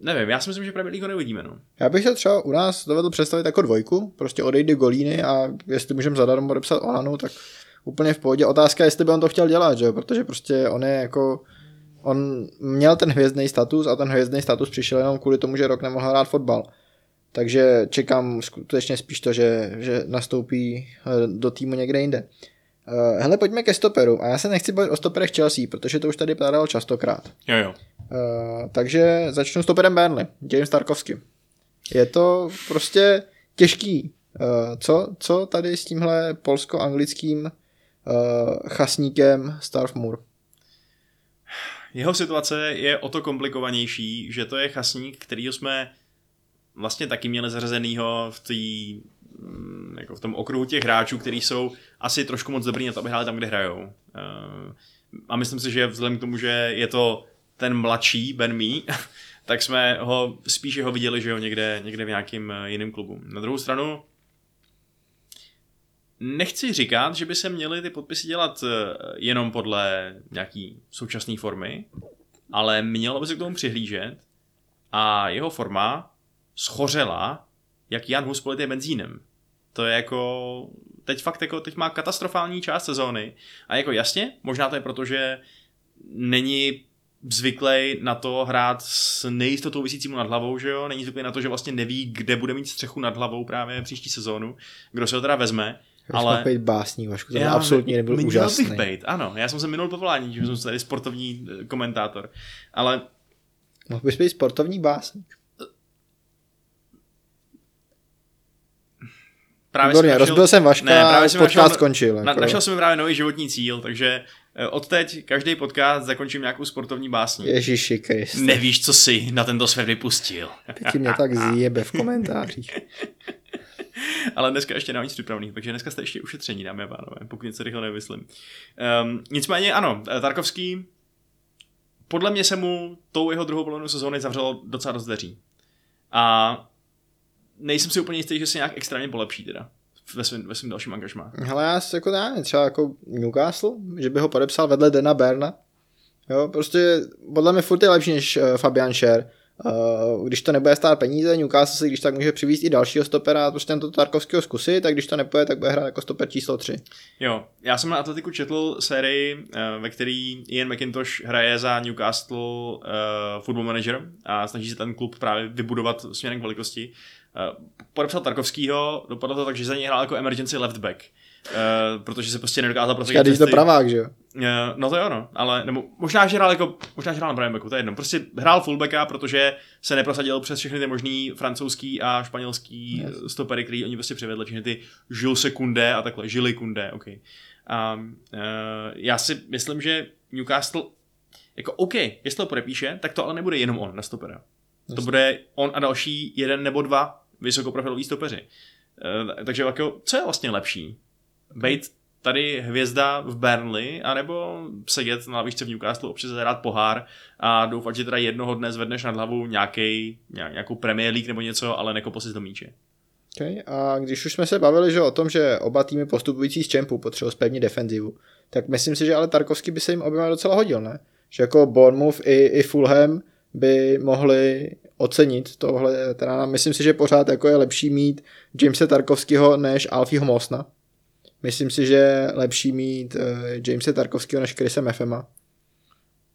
nevím, já si myslím, že Premier League ho neuvidíme, no. Já bych se třeba u nás dovedl představit jako dvojku, prostě odejde Golíny a jestli můžeme zadarmo odepsat Onanu, tak úplně v pohodě. Otázka je, jestli by on to chtěl dělat, že jo? protože prostě on je jako on měl ten hvězdný status a ten hvězdný status přišel jenom kvůli tomu, že rok nemohl hrát fotbal. Takže čekám skutečně spíš to, že, že nastoupí eh, do týmu někde jinde. Eh, Hele, pojďme ke stoperu. A já se nechci bavit o stoperech Chelsea, protože to už tady padalo častokrát. Jo, jo. Uh, takže začnu stoperem Burnley, James Tarkovsky. Je to prostě těžký. Uh, co, co tady s tímhle polsko-anglickým uh, chasníkem Starf Moore? Jeho situace je o to komplikovanější, že to je chasník, kterýho jsme vlastně taky měli zařazenýho v tý, mm, jako v tom okruhu těch hráčů, kteří jsou asi trošku moc dobrý na to, aby hráli tam, kde hrajou. Uh, a myslím si, že vzhledem k tomu, že je to ten mladší Ben Mee, tak jsme ho spíše ho viděli, že jo, někde, někde v nějakým eh, jiném klubu. Na druhou stranu, nechci říkat, že by se měly ty podpisy dělat eh, jenom podle nějaký současné formy, ale mělo by se k tomu přihlížet a jeho forma schořela, jak Jan Hus politý benzínem. To je jako, teď fakt jako, teď má katastrofální část sezóny a jako jasně, možná to je proto, že není zvyklý na to hrát s nejistotou vysícím nad hlavou, že jo, není zvyklý na to, že vlastně neví, kde bude mít střechu nad hlavou právě příští sezónu, kdo se ho teda vezme, Ale... ale... být básník, Vašku, to Já- absolutně nebyl měl úžasný. bych bejt, ano, já jsem se minul povolání, že jsem tady sportovní eh, komentátor, ale Mohl bys být sportovní básník. Právě Výborně, jsem rozbil jsem Vaška Ne, právě jsem podcast našel- skončil. Na, jako. našel jsem právě nový životní cíl, takže eh, od teď každý podcast zakončím nějakou sportovní básní. Ježiši Kriste. Nevíš, co si na tento svět vypustil. Ty mě tak zjebe v komentářích. Ale dneska ještě nemám nic připravený, takže dneska jste ještě ušetření, dámy a pánové, pokud něco rychle nevymyslím. Um, nicméně ano, eh, Tarkovský, podle mě se mu tou jeho druhou polovinu sezóny zavřelo docela dost dveří. A nejsem si úplně jistý, že se nějak extrémně polepší teda ve svém, ve svém dalším angažmá. Hele, já si jako nevím, třeba jako Newcastle, že by ho podepsal vedle Dena Berna. Jo, prostě podle mě furt je lepší než uh, Fabian Scher. Uh, když to nebude stát peníze, Newcastle si když tak může přivést i dalšího stopera a prostě tento Tarkovského zkusit, tak když to nepůjde, tak bude hrát jako stoper číslo 3. Jo, já jsem na Atletiku četl sérii, eh, ve který Ian McIntosh hraje za Newcastle uh, football manager a snaží se ten klub právě vybudovat směrem k velikosti. Uh, podepsal Tarkovskýho, dopadlo to tak, že za něj hrál jako emergency left back. Uh, protože se prostě nedokázal prosadit. Když to pravák, že jo? Eh, No to jo, no, ale nebo možná, že hrál jako, možná, že hrál na pravém backu, to je jedno. Prostě hrál fullbacka, protože se neprosadil přes všechny ty možný francouzský a španělský Yes. stopery, který oni prostě přivedli, všechny ty Jules Secundé a takhle, Žily Kundé, ok. A uh, já si myslím, že Newcastle, jako OK, jestli to podepíše, tak to ale nebude jenom on na stopera. To bude on a další jeden nebo dva vysokoprofiloví stopeři. Uh, takže jako, co je vlastně lepší? Bejt tady hvězda v Burnley, anebo sedět na lavičce v Newcastle, občas hrát pohár a doufat, že teda jednoho dne zvedneš nad hlavu nějaký, nějakou Premier League nebo něco, ale nekopo si do míče. Okay. A když už jsme se bavili že o tom, že oba týmy postupující z čempu potřebují spevnit defenzivu, tak myslím si, že ale Tarkovský by se jim oběma docela hodil, ne? Že jako Bournemouth i, i Fulham by mohli ocenit tohle. Teda myslím si, že pořád jako je lepší mít Jamesa Tarkovského než Alfieho Mosna. Myslím si, že je lepší mít uh, Jamesa Tarkovského než Chrisa Mefema.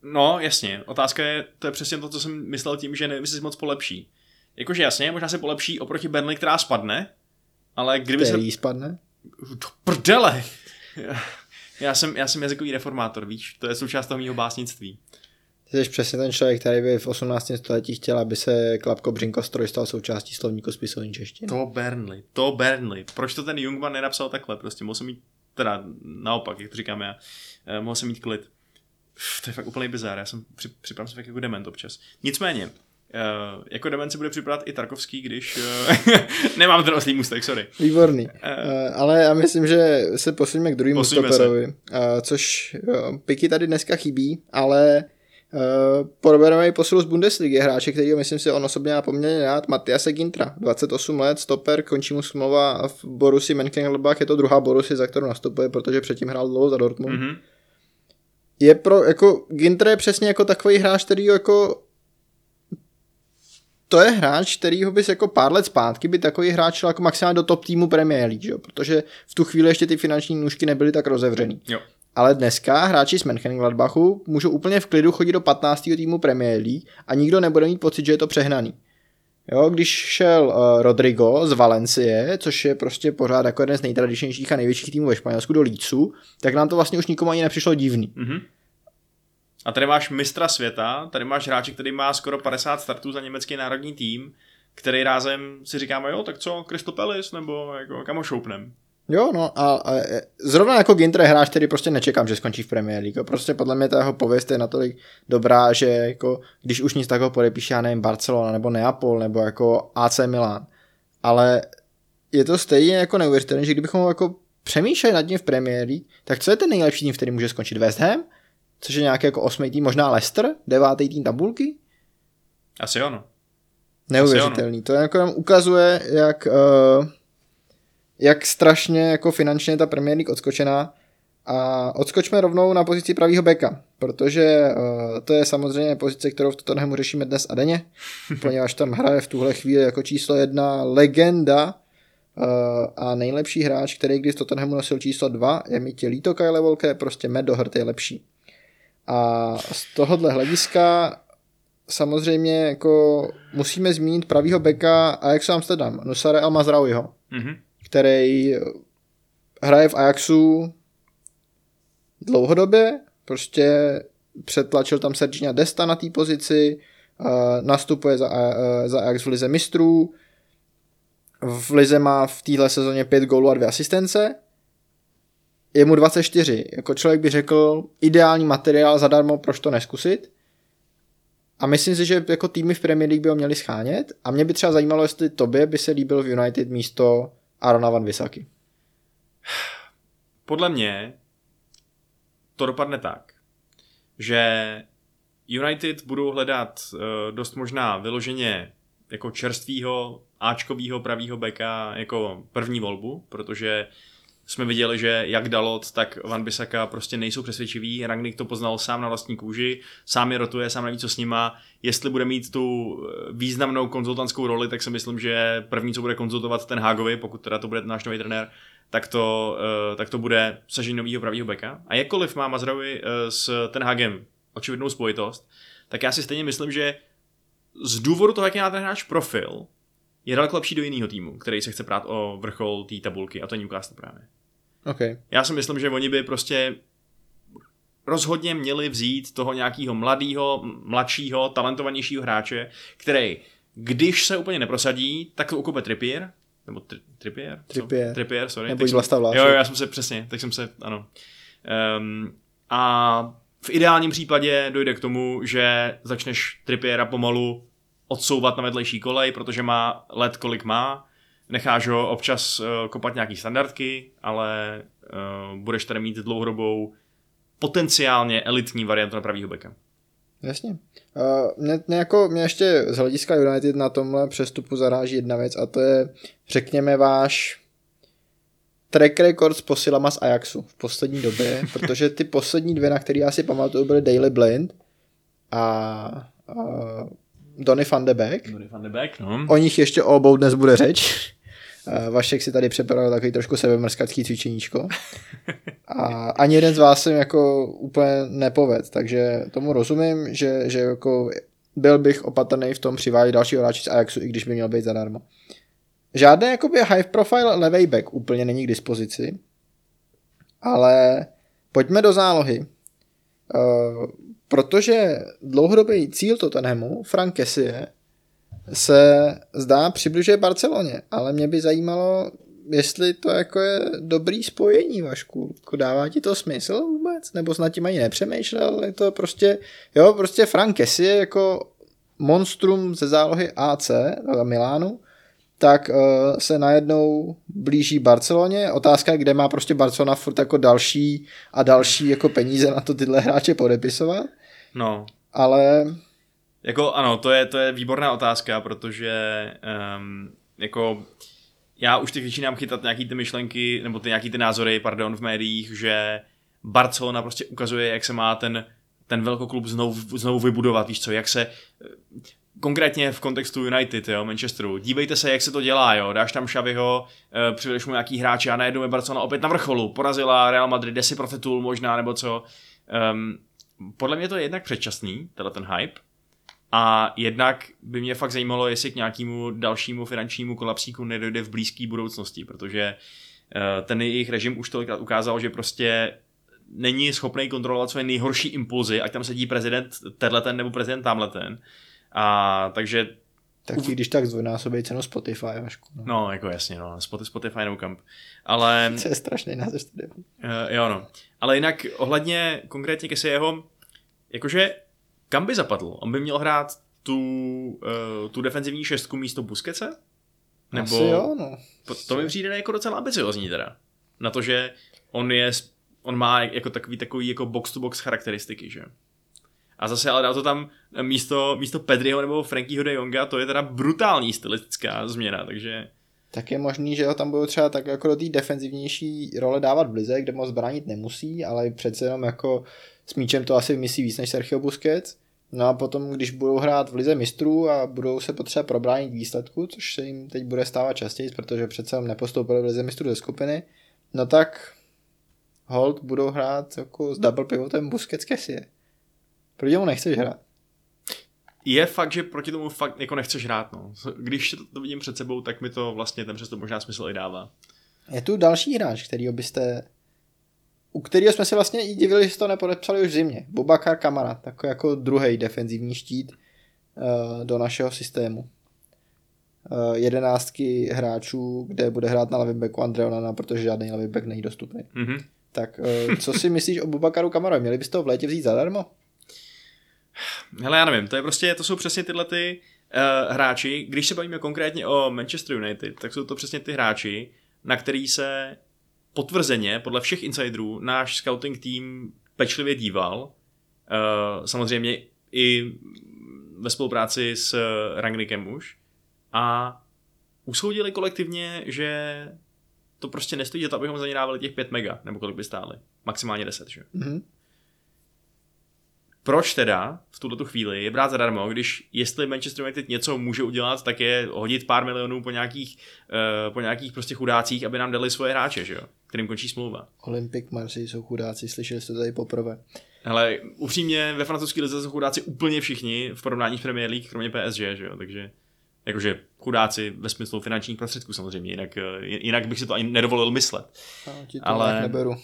No, jasně. Otázka je, to je přesně to, co jsem myslel tím, že nevím, jestli se moc polepší. Jakože jasně, možná se polepší oproti Burnley, která spadne, ale kdyby Který se... spadne? To prdele! Já jsem, já jsem jazykový reformátor, víš, to je součást toho mýho básnictví. Ty jsi přesně ten člověk, který by v 18. století chtěl, aby se Klapko Břinkostroj stal součástí slovníku spisovní češtiny. To Burnley, to Burnley. Proč to ten Jungman nenapsal takhle? Prostě mohl jsem mít, teda naopak, jak to říkám já, eh, mohl jsem mít klid. Uf, to je fakt úplný bizár, já jsem při, připadám se fakt jako dement občas. Nicméně, Uh, jako dement se bude připadat i Tarkovský, když... Uh, nemám ten oslý můstek, sorry. Výborný. Eh. Uh, ale já myslím, že se posuneme k druhému stoperovi, uh, což uh, Piky tady dneska chybí, ale uh, probereme i posilu z Bundesligy hráče, který myslím si on osobně má poměrně rád, Matiase Gintra, 28 let, stoper, končí mu smlouva v Borusi Mönchengladbach, je to druhá Borusi, za kterou nastupuje, protože předtím hrál dlouho za Dortmund. Mm-hmm. Je pro, jako, Ginter je přesně jako takový hráč, který jako to je hráč, který ho bys jako pár let zpátky by takový hráč šel jako maximálně do top týmu Premier League, jo? protože v tu chvíli ještě ty finanční nůžky nebyly tak rozevřený. Jo. Ale dneska hráči z Mönchengladbachu můžou úplně v klidu chodit do 15. týmu Premier League a nikdo nebude mít pocit, že je to přehnaný. Jo, když šel uh, Rodrigo z Valencie, což je prostě pořád jako jeden z nejtradičnějších a největších týmů ve Španělsku do Lícu, tak nám to vlastně už nikomu ani nepřišlo divný. Mm-hmm. A tady máš mistra světa, tady máš hráče, který má skoro 50 startů za německý národní tým, který rázem si říkáme, jo, tak co, Crystal Palace, nebo jako, kam ho šoupnem. Jo, no a, a zrovna jako Ginter je hráč, který prostě nečekám, že skončí v Premier League. Prostě podle mě ta jeho pověst je natolik dobrá, že jako, když už nic takového podepíše, já nevím, Barcelona nebo Neapol nebo jako AC Milan. Ale je to stejně jako neuvěřitelné, že kdybychom jako přemýšleli nad tím v Premier League, tak co je ten nejlepší tým, v který může skončit West Ham? což je nějaký jako osmý tým, možná Leicester, devátý tým tabulky. Asi jo, no. Neuvěřitelný. To jako nám ukazuje, jak, uh, jak strašně jako finančně ta Premier League odskočená. A odskočme rovnou na pozici pravýho beka, protože uh, to je samozřejmě pozice, kterou v Tottenhamu řešíme dnes a denně, poněvadž tam hraje v tuhle chvíli jako číslo jedna legenda uh, a nejlepší hráč, který když v Tottenhamu nosil číslo dva, je mi tě líto Kyle Walker, prostě Matt Doherty je lepší. A z tohohle hlediska samozřejmě jako musíme zmínit pravýho beka Ajaxu Amsterdam, Nusare Al Mazraouiho, Mhm. Který hraje v Ajaxu dlouhodobě, prostě přetlačil tam Sergina Desta na té pozici, uh, nastupuje za, uh, za Ajax v lize mistrů, v lize má v téhle sezóně 5 gólů a 2 asistence, je mu 24, jako člověk by řekl ideální materiál zadarmo, proč to neskusit. A myslím si, že jako týmy v Premier League by ho měli schánět. A mě by třeba zajímalo, jestli tobě by se líbil v United místo Arona Van Visaky. Podle mě to dopadne tak, že United budou hledat uh, dost možná vyloženě jako čerstvýho, áčkovýho pravýho beka jako první volbu, protože jsme viděli, že jak Dalot, tak Van Bissaka prostě nejsou přesvědčiví. Rangnick to poznal sám na vlastní kůži, sám je rotuje, sám neví, co s nima. Jestli bude mít tu eh, významnou konzultantskou roli, tak si myslím, že první, co bude konzultovat ten Hágovi, pokud teda to bude náš nový trenér, tak to, eh, tak to bude sažení nového pravýho beka. A jakkoliv má Mazraoui eh, s ten Hagem očividnou spojitost, tak já si stejně myslím, že z důvodu toho, jak má ten hráč profil, je daleko lepší do jiného týmu, který se chce prát o vrchol té tabulky a to je Newcastle právě. OK. Já si myslím, že oni by prostě rozhodně měli vzít toho nějakého mladého, mladšího, talentovanějšího hráče, který, když se úplně neprosadí, tak to ukupe Trippier, nebo tri, Trippier? Trippier. Trippier, sorry. Nebo jsem- Vlasta Vlášek. Jo, jo, já jsem se přesně, tak jsem se, ano. Um, a v ideálním případě dojde k tomu, že začneš Trippiera pomalu odsouvat na vedlejší kolej, protože má let, kolik má, necháš ho občas uh, kopat nějaký standardky, ale uh, budeš tady mít dlouhodobou potenciálně elitní variantu na pravýho beka. Jasně. Uh, mě, mě, jako, mě ještě z hlediska United na tomhle přestupu zaráží jedna věc a to je, řekněme, váš track record s posilama z Ajaxu v poslední době, protože ty poslední dvě, na které já si pamatuju, byly Daily Blind a, a Donny van de Beek. Van de Beek, no. O nich ještě o obou dnes bude řeč. Eh, Vašek si tady připravil takový trošku sebemrskačský cvičeníčko. A ani jeden z vás jsem jako úplně nepoved, takže tomu rozumím, že, že jako byl bych opatrný v tom přivádět dalšího hráče z Ajaxu, i když by měl být zadarmo. Žádný jakoby high profile levej back úplně není k dispozici, ale pojďme do zálohy. Protože dlouhodobý cíl Tottenhamu, Frank Kessie, se zdá přibližuje Barceloně, ale mě by zajímalo, jestli to jako je dobrý spojení, Vašku. Jako dává ti to smysl vůbec? Nebo snad tím ani nepřemýšlel? Je to prostě, jo, prostě Frank Kessie jako monstrum ze zálohy AC Milánu, tak uh, se najednou blíží Barceloně. Otázka je, kde má prostě Barcelona furt jako další a další jako peníze na to tyhle hráče podepisovat. No. Ale Jako ano, to je, to je výborná otázka, protože um, jako já už teď začínám chytat nějaký ty myšlenky, nebo ty nějaký ty názory, pardon, v médiích, že Barcelona prostě ukazuje, jak se má ten, ten velkoklub znovu, znovu vybudovat, víš co, jak se konkrétně v kontextu United, jo, Manchesteru. Dívejte se, jak se to dělá, jo. Dáš tam Xaviho, eh, přivedeš mu nějaký hráče a najednou je Barcelona opět na vrcholu. Porazila Real Madrid, jde si pro titul možná, nebo co. Um, podle mě to je jednak předčasný, tenhle ten hype. A jednak by mě fakt zajímalo, jestli k nějakému dalšímu finančnímu kolapsíku nedojde v blízké budoucnosti, protože eh, ten jejich režim už tolikrát ukázal, že prostě není schopný kontrolovat své nejhorší impulzy, ať tam sedí prezident tenhleten nebo prezident tamhleten. A takže tak ti když tak zdvojnásobí cenu Spotify, Vašku. No. No, jako jasně, no, Spotify, Spotify no camp. Ale, To je strašný název studia. uh, jo no. Ale jinak ohledně konkrétně ke jeho, jakože kam by zapadl? On by měl hrát tu, uh, tu defenzivní šestku místo Busquetse? Nebo Asi jo, no. to mi přijde jako docela ambiciozní teda. Na to, že on je on má jako takový, takový jako box-to-box charakteristiky, že? A zase ale dá to tam místo, místo Pedriho nebo Frankieho de Jonga, to je teda brutální stylistická změna, takže Tak je možný, že ho tam budou třeba tak jako do té defenzivnější role dávat v lize, kde moc bránit nemusí, ale přece jenom jako s míčem to asi vymyslí víc než Sergio Busquets. No a potom, když budou hrát v lize mistrů a budou se potřeba probránit výsledku, což se jim teď bude stávat častěji, protože přece jenom nepostoupili v lize mistrů ze skupiny, no tak hold budou hrát jako s double pivotem Busquets Kessie. Proti mu nechceš hrát. Je fakt, že proti tomu fakt jako nechceš hrát, no. Když to, to vidím před sebou, tak mi to vlastně ten přestup možná smysl i dává. Je tu další hráč, kterýho byste u kterého jsme se vlastně i divili, že to nepodepsali už v zimě. Bobakar Kamara, takový jako druhý defenzivní štít uh, do našeho systému. Uh, jedenáctky hráčů, kde bude hrát na levém backu protože žádný levý back není dostupný. Mhm. Tak uh, co si myslíš o Bobakaru Kamarovi? Měli byste ho v létě vzít zadarmo? Hele, já nevím, to je prostě, to jsou přesně tyhle ty uh, hráči, když se bavíme konkrétně o Manchester United, tak jsou to přesně ty hráči, na který se potvrzeně, podle všech insiderů, náš scouting tým pečlivě díval. Uh, samozřejmě i ve spolupráci s Rangnickem už. A usoudili kolektivně, že to prostě nestojí za to, abychom za ně dávali těch 5 mega, nebo kolik by stály. Maximálně 10, že? jo? Proč teda v tuto tu chvíli je brát zadarmo, když jestli Manchester United něco může udělat, tak je hodit pár milionů po nějakých, uh, po nějakých prostě chudácích, aby nám dali svoje hráče, že jo? kterým končí smlouva. Olympic Marseille jsou chudáci, slyšeli jste to tady poprvé. Hele, upřímně ve francouzské lize jsou chudáci úplně všichni v porovnání s Premier League, kromě PSG, že jo, takže jakože chudáci ve smyslu finančních prostředků samozřejmě, jinak, eh, jinak bych si to ani nedovolil myslet. No, ti to Ale- Ale... neberu.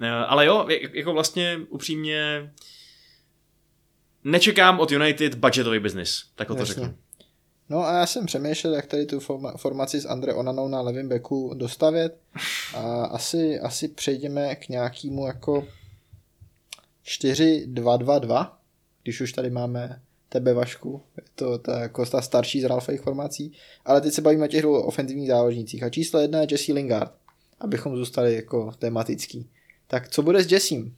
Eh, Ale jo, jak- jako vlastně upřímně nečekám od United budgetový business, tak to řeknu. No a já jsem přemýšlel, jak tady tu forma, formaci s Andre Onanou na levém beku dostavět a asi, asi přejdeme k nějakému jako 4-2-2-2, když už tady máme tebe Vašku, je to ta, jako ta starší z Ralfových formací, ale teď se bavíme o těch ofenzivních záložnících a číslo jedna je Jesse Lingard, abychom zůstali jako tematický. Tak co bude s Jessím?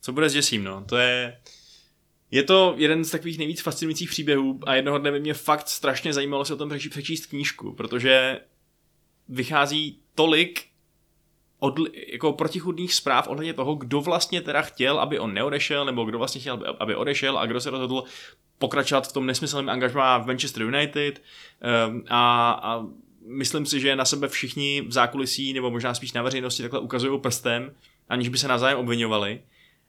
Co bude s Jessím, no? To je... Je to jeden z takových nejvíc fascinujících příběhů a jednoho dne by mě fakt strašně zajímalo se o tom přečíst, knížku, protože vychází tolik od, jako protichudných zpráv ohledně toho, kdo vlastně teda chtěl, aby on neodešel, nebo kdo vlastně chtěl, aby- aby odešel a kdo se rozhodl pokračovat v tom nesmyslném angažmá v Manchester United um, a, a myslím si, že na sebe všichni v zákulisí nebo možná spíš na veřejnosti takhle ukazují prstem, aniž by se navzájem obvinovali.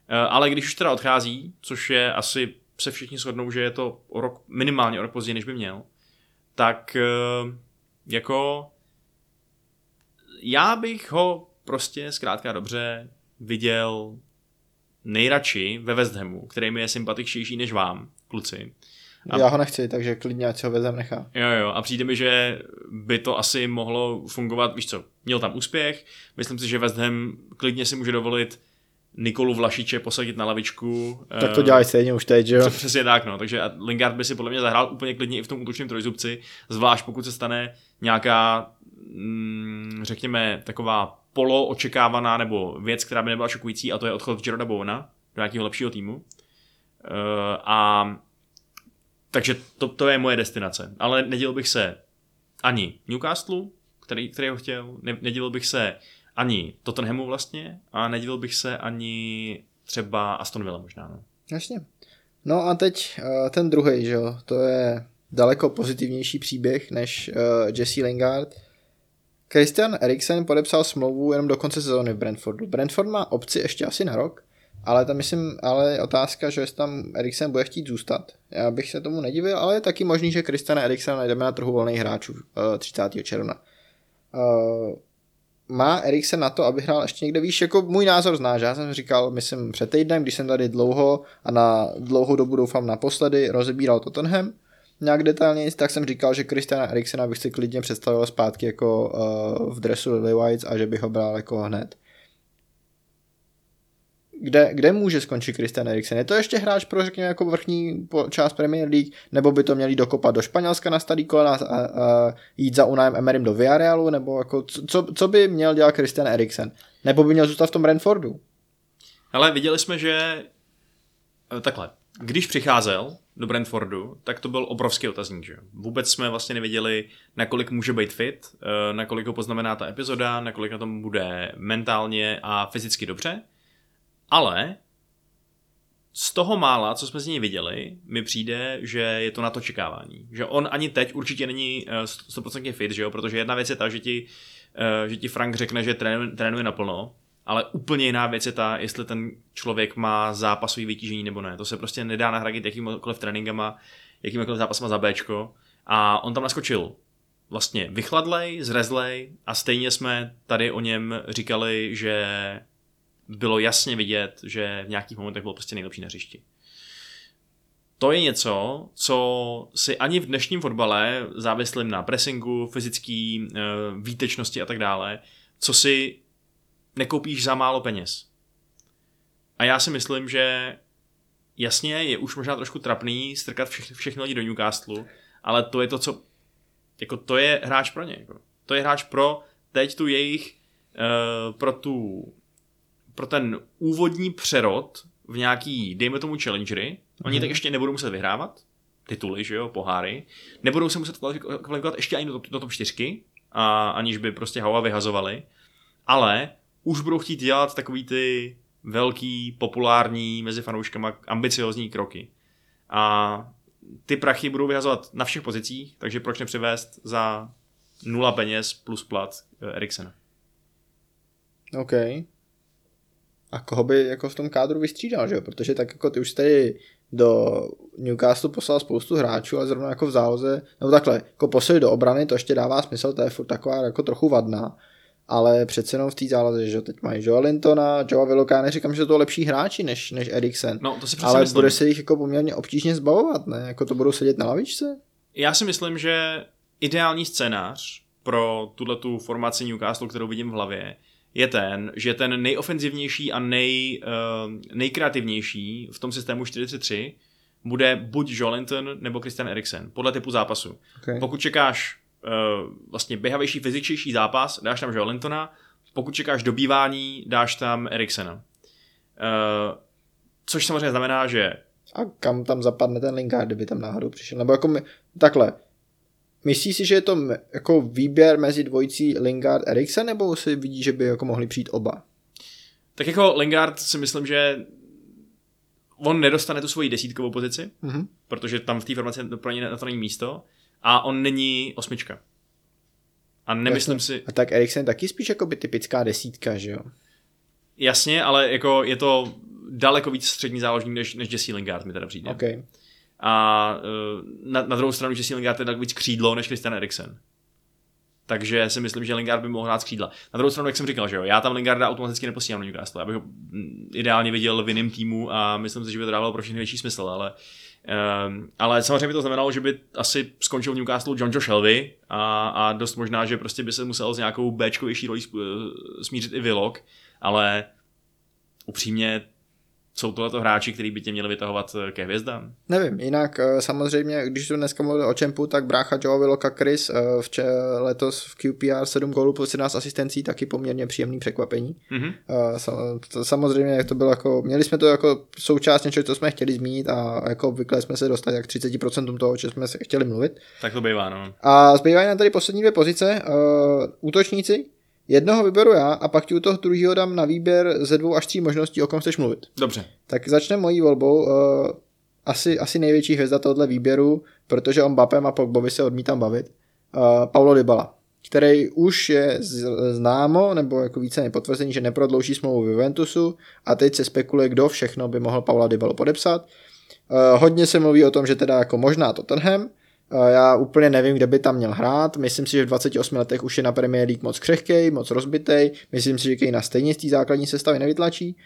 Eh, Ale když už teda odchází, což je asi se všichni shodnou, že je to o rok, minimálně o rok později, než by měl, tak eh, jako já bych ho prostě zkrátka dobře viděl nejradši ve West Hamu, který mi je sympatičtější než vám, kluci. A- Já ho nechci, takže klidně ať si ho vezem nechá. Jo, jo, a přijde mi, že by to asi mohlo fungovat, víš co, měl tam úspěch, myslím si, že West Ham klidně si může dovolit Nikolu Vlašiče posadit na lavičku. Tak to Eh, děláš stejně už teď, že jo? Přesně tak, no. Takže a Lingard by si podle mě zahrál úplně klidně i v tom útočném trojzubci, zvlášť pokud se stane nějaká, mm, řekněme, taková polo očekávaná nebo věc, která by nebyla šokující, a to je odchod Jeroda Bowena do nějakého lepšího týmu. Uh, a takže to, to je moje destinace. Ale nedělal bych se ani Newcastle, který, který ho chtěl, ne, nedělal bych se ani Tottenhamu vlastně a nedělal bych se ani třeba Aston Villa možná. No. Jasně. No a teď uh, ten druhý, že jo, to je daleko pozitivnější příběh než uh, Jesse Lingard. Christian Eriksen podepsal smlouvu jenom do konce sezóny v Brentfordu. Brentford má opci ještě asi na rok, ale tam myslím, ale je otázka, že jestli tam Eriksen bude chtít zůstat. Já bych se tomu nedivil, ale je taky možný, že Christiana Eriksena najdeme na trhu volných hráčů uh, 30. června. Má Eriksen na to, aby hrál ještě někde výš, jako můj názor znáš, já jsem říkal, myslím před týdnem, když jsem tady dlouho a na dlouhou dobu doufám naposledy rozebíral Tottenham, nějak detailně, tak jsem říkal, že Christiana Eriksena bych si klidně představil zpátky jako uh, v dresu Lily Whites a že bych ho bral jako hned. Kde, kde může skončit Christian Eriksen? Je to ještě hráč pro, řekněme, jako vrchní část Premier League, nebo by to měli dokopat do Španělska na starý kolena a, a jít za Unajem Emerym do Villarealu, nebo jako, co, co by měl dělat Christian Eriksen? Nebo by měl zůstat v tom Brentfordu? Ale viděli jsme, že eh, takhle, když přicházel do Brentfordu, tak to byl obrovský otazník. Že? Vůbec jsme vlastně nevěděli, nakolik může být fit, eh, nakolik ho poznamená ta epizoda, nakolik na tom bude mentálně a fyzicky dobře. Ale z toho mála, co jsme z něj viděli, mi přijde, že je to na to čekávání. Že on ani teď určitě není eh, 100% fit, že jo? protože jedna věc je ta, že ti, eh, že ti Frank řekne, že trénuje, trénuje naplno, ale úplně jiná věc je ta, jestli ten člověk má zápasový vytížení nebo ne. To se prostě nedá nahradit jakýmkoliv tréninkama, jakýmkoliv zápasama za Bčko. A on tam naskočil vlastně vychladlej, zrezlej a stejně jsme tady o něm říkali, že bylo jasně vidět, že v nějakých momentech byl prostě nejlepší na hřišti. To je něco, co si ani v dnešním fotbale, závislým na pressingu, fyzický eh, výtečnosti a tak dále, co si nekoupíš za málo peněz. A já si myslím, že jasně je už možná trošku trapný strkat všech, všechny lidi do Newcastle, ale to je to, co jako to je hráč pro ně. Jako. To je hráč pro teď tu jejich uh, pro tu pro ten úvodní přerod v nějaký, dejme tomu, challengery. Oni mm-hmm. tak ještě nebudou muset vyhrávat tituly, že jo, poháry. Nebudou se muset kvalifiko- kvalifikovat ještě ani do, do top 4, a aniž by prostě Hawa vyhazovali. Ale už budou chtít dělat takový ty velký, populární, mezi fanouškama ambiciozní kroky. A ty prachy budou vyhazovat na všech pozicích, takže proč nepřivést za nula peněz plus plat eh, Eriksena. OK. A koho by jako v tom kádru vystřídal, že jo? Protože tak jako ty už tady do Newcastle poslal spoustu hráčů, ale zrovna jako v záloze, nebo takhle, jako posilit do obrany, to ještě dává smysl, to je furt taková jako trochu vadná, ale přece jenom v té záloze, že teď mají Joe Lintona, Joe Willoka, neříkám, že to jsou lepší hráči než, než Eriksen, No, to si ale myslím. bude se jich jako poměrně obtížně zbavovat, ne? Jako to budou sedět na lavičce? Já si myslím, že ideální scénář pro tuhle tu formaci Newcastle, kterou vidím v hlavě, je ten, že ten nejofenzivnější a nej, uh, nejkreativnější v tom systému 4-3 bude buď Jolinton nebo Christian Eriksen, podle typu zápasu. Okay. Pokud čekáš uh, vlastně běhavější, fyzičtější zápas, dáš tam Jolintona, pokud čekáš dobývání, dáš tam Eriksena. Uh, což samozřejmě znamená, že A kam tam zapadne ten Lingard, kdyby tam náhodou přišel? Nebo jako my, takhle, myslíš si, že je to jako výběr mezi dvojicí Lingard Eriksen, nebo si vidí, že by jako mohli přijít oba? tak jako Lingard si myslím, že on nedostane tu svoji desítkovou pozici, Mhm. protože tam v té formaci pro něj na to není místo a on není osmička. A nemyslím si, A tak Eriksen je taky spíš jako by typická desítka, že jo? jasně, ale jako je to daleko víc střední záložník než, než Jesse Lingard mi teda přijde. OK. A eh, na, na druhou stranu Jesse Lingard je daleko víc křídlo než Christian Eriksen. Takže si myslím, že Lingard by mohl hrát křídla. Na druhou stranu, jak jsem říkal, že jo, já tam Lingarda automaticky neposílám do Newcastle. Já bych ho mm, ideálně viděl v jiném týmu a myslím si, že by to dávalo pro všechny větší smysl, ale Um, ale samozřejmě by to znamenalo, že by asi skončil v Newcastle John Joe Shelby a, a dost možná, že prostě by se musel s nějakou Bčkovější rolí eh, smířit i Willock, ale upřímně jsou tohleto hráči, kteří by tě měli vytahovat eh, ke hvězdám. Nevím, jinak eh, samozřejmě, když tu dneska mluvil o Čempu, tak brácha Joe Willoka Chris eh, v če- letos v QPR 7 gólů po 17 asistencí, taky poměrně příjemný překvapení. To, samozřejmě jak to bylo jako, měli jsme to jako součást něčeho, co jsme chtěli zmínit a jako obvykle jsme se dostali jak 30% toho, o čem jsme se chtěli mluvit. Tak to bývá, no. A zbývají nám tady poslední dvě pozice. Uh, útočníci, jednoho vyberu já a pak ti u toho druhého dám na výběr ze dvou až tří možností, o kom chceš mluvit. Dobře. Tak začne mojí volbou. Uh, asi, asi největší hvězda tohoto výběru, protože o Mbappém a Pogbovi se odmítám bavit. Uh, Paulo Dybala, který už je známo, nebo jako více nepotvrzení, že neprodlouží smlouvu v Juventusu a teď se spekuluje, kdo všechno by mohl Paula Dybalu podepsat. Uh, hodně se mluví o tom, že teda jako možná Tottenham, já úplně nevím, kde by tam měl hrát. Myslím si, že v 28 letech už je na Premier League moc křehkej, moc rozbitej. Myslím si, že Kejna stejně z té základní sestavy nevytlačí.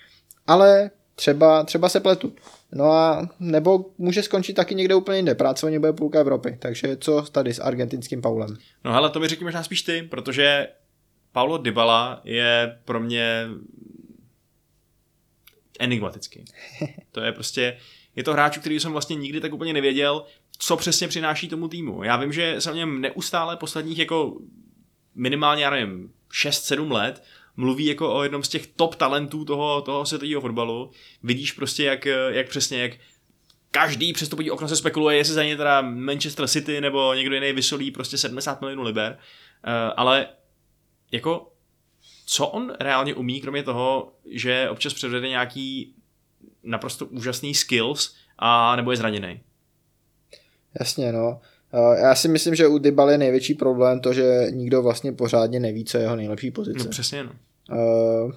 Ale třeba, třeba se pletu. No a nebo může skončit taky někde úplně jinde. Práce o ně bude půlka Evropy. Takže co tady s argentinským Paulem? No hele, to mi řekni možná spíš ty, protože Paulo Dybala je pro mě enigmatický. To je prostě, je to hráč, který jsem vlastně nikdy tak úplně nevěděl, co přesně přináší tomu týmu. Já vím, že jsem o něm neustále posledních jako minimálně, já nevím, 6-7 let mluví jako o jednom z těch top talentů toho, toho světového fotbalu. Vidíš prostě, jak, jak přesně, jak každý přestupový okno se spekuluje, jestli za ně teda Manchester City nebo někdo jiný vysolí prostě 70 milionů liber. Uh, ale jako co on reálně umí, kromě toho, že občas předvede nějaký naprosto úžasný skills a nebo je zraněný. Jasně, no. Já si myslím, že u Dybaly je největší problém to, že nikdo vlastně pořádně neví, co je jeho nejlepší pozice. No přesně, no. Uh,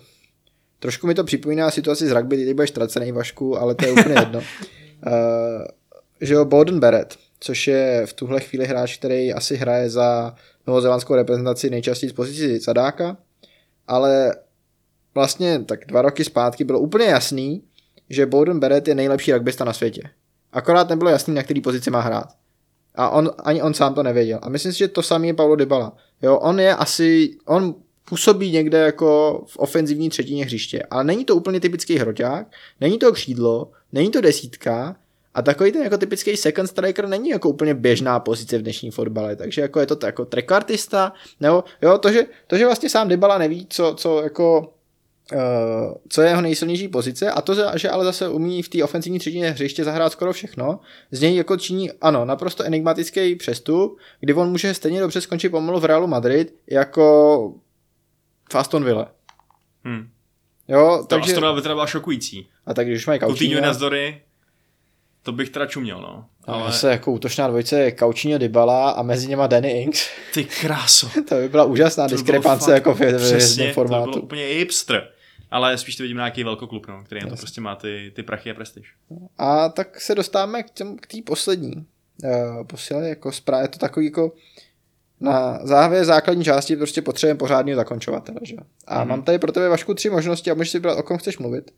trošku mi to připomíná situaci z rugby, kdy budeš tracený Vašku, ale to je úplně jedno. Uh, že jo, Bowden Barrett, což je v tuhle chvíli hráč, který asi hraje za novozelandskou reprezentaci nejčastěji z pozici zadáka, ale vlastně tak dva roky zpátky bylo úplně jasný, že Bowden Barrett je nejlepší rugbysta na světě. Akorát nebylo jasný, na který pozici má hrát. A on, ani on sám to nevěděl. A myslím si, že to samý je Paulo Dybala. Jo, on je asi, on působí někde jako v ofenzivní třetině hřiště, ale není to úplně typický hroťák, není to křídlo, není to desítka a takový ten jako typický second striker není jako úplně běžná pozice v dnešním fotbale, takže jako je to jako trekartista, nebo jo, to, že, to, že vlastně sám Dybala neví, co, co jako co je jeho nejsilnější pozice a to, že ale zase umí v té ofenzivní třetině hřiště zahrát skoro všechno, z něj jako činí, ano, naprosto enigmatický přestup, kdy on může stejně dobře skončit pomalu v Realu Madrid, jako v Aston Villa. Hm. Jo, To takže, Aston Villa by teda byla šokující. a tak když mají Coutinho Coutinho, na zdory, to bych teda čuměl, no. ale Ale zase jako útočná dvojice je Coutinho Dybala a mezi něma Danny Ings, ty kráso. to by byla úžasná To diskrepance jako v, v Přesně, hvězdném to formátu. bylo úplně hipster. Ale spíš to vidím na nějaký velkoklub, no, který na to prostě má ty, ty prachy a prestiž. A tak se dostáváme k těm- k té poslední uh, posile, jako zprávě, je to takový jako na závěr základní části prostě potřebujeme pořádného zakončovatele. Že? A Mhm. mám tady pro tebe Vašku tři možnosti a můžeš si vybrat, o kom chceš mluvit.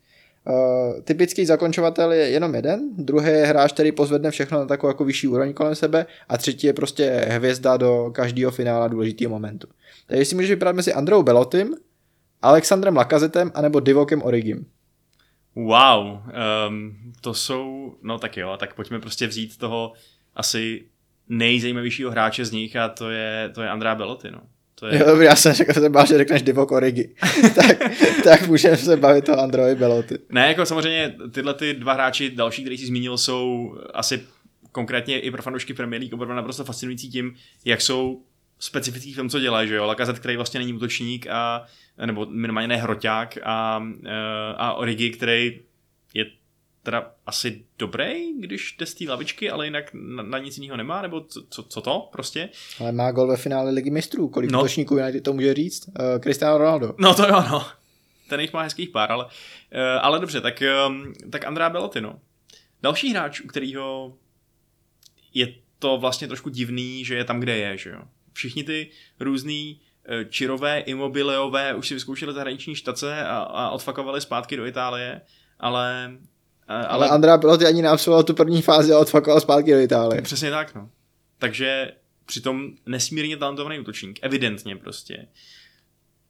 Uh, typický zakončovatel je jenom jeden, druhý je hráč, který pozvedne všechno na takovou jako vyšší úroveň kolem sebe a třetí je prostě hvězda do každého finála důležitého momentu. Takže si můžeš vybrat mezi Andreou Belotym, Alexandrem Lakazetem anebo Divokem Origim. Wow, um, to jsou, no tak jo, tak pojďme prostě vzít toho asi nejzajímavějšího hráče z nich a to je, to je Andrea Belotti, no. To je, Jo, dobrý, já jsem řekl, že bál, že řekneš Divok Origi. tak, tak můžeme se bavit o Android Beloty. Ne, jako samozřejmě tyhle ty dva hráči další, který jsi zmínil, jsou asi konkrétně i pro fanoušky Premier League oba naprosto fascinující tím, jak jsou specifický v tom, co dělají, že jo. Lacazette, který vlastně není útočník a, nebo minimálně ne hroťák a, eh, a Origi, který je teda asi dobrý, když jde z té lavičky, ale jinak na, na nic jiného nemá, nebo co, co, co to prostě? Ale má gol ve finále ligy mistrů. Kolik No. útočníků United to může říct? Uh, Cristiano Ronaldo. No to jo, no. Ten jich má hezkých pár, ale, uh, ale dobře, tak, um, tak Andrea Belotti, no. Další hráč, u kterého je to vlastně trošku divný, že je tam, kde je, že jo. Všichni ty různý čirové, imobileové už si vyzkoušeli zahraniční štace a, a odfakovali zpátky do Itálie, ale... eh, Ale, ale Andrea Beloty ani neabsolvoval tu první fázi a odfakoval zpátky do Itálie. Přesně tak, no. Takže přitom nesmírně talentovaný útočník, evidentně prostě.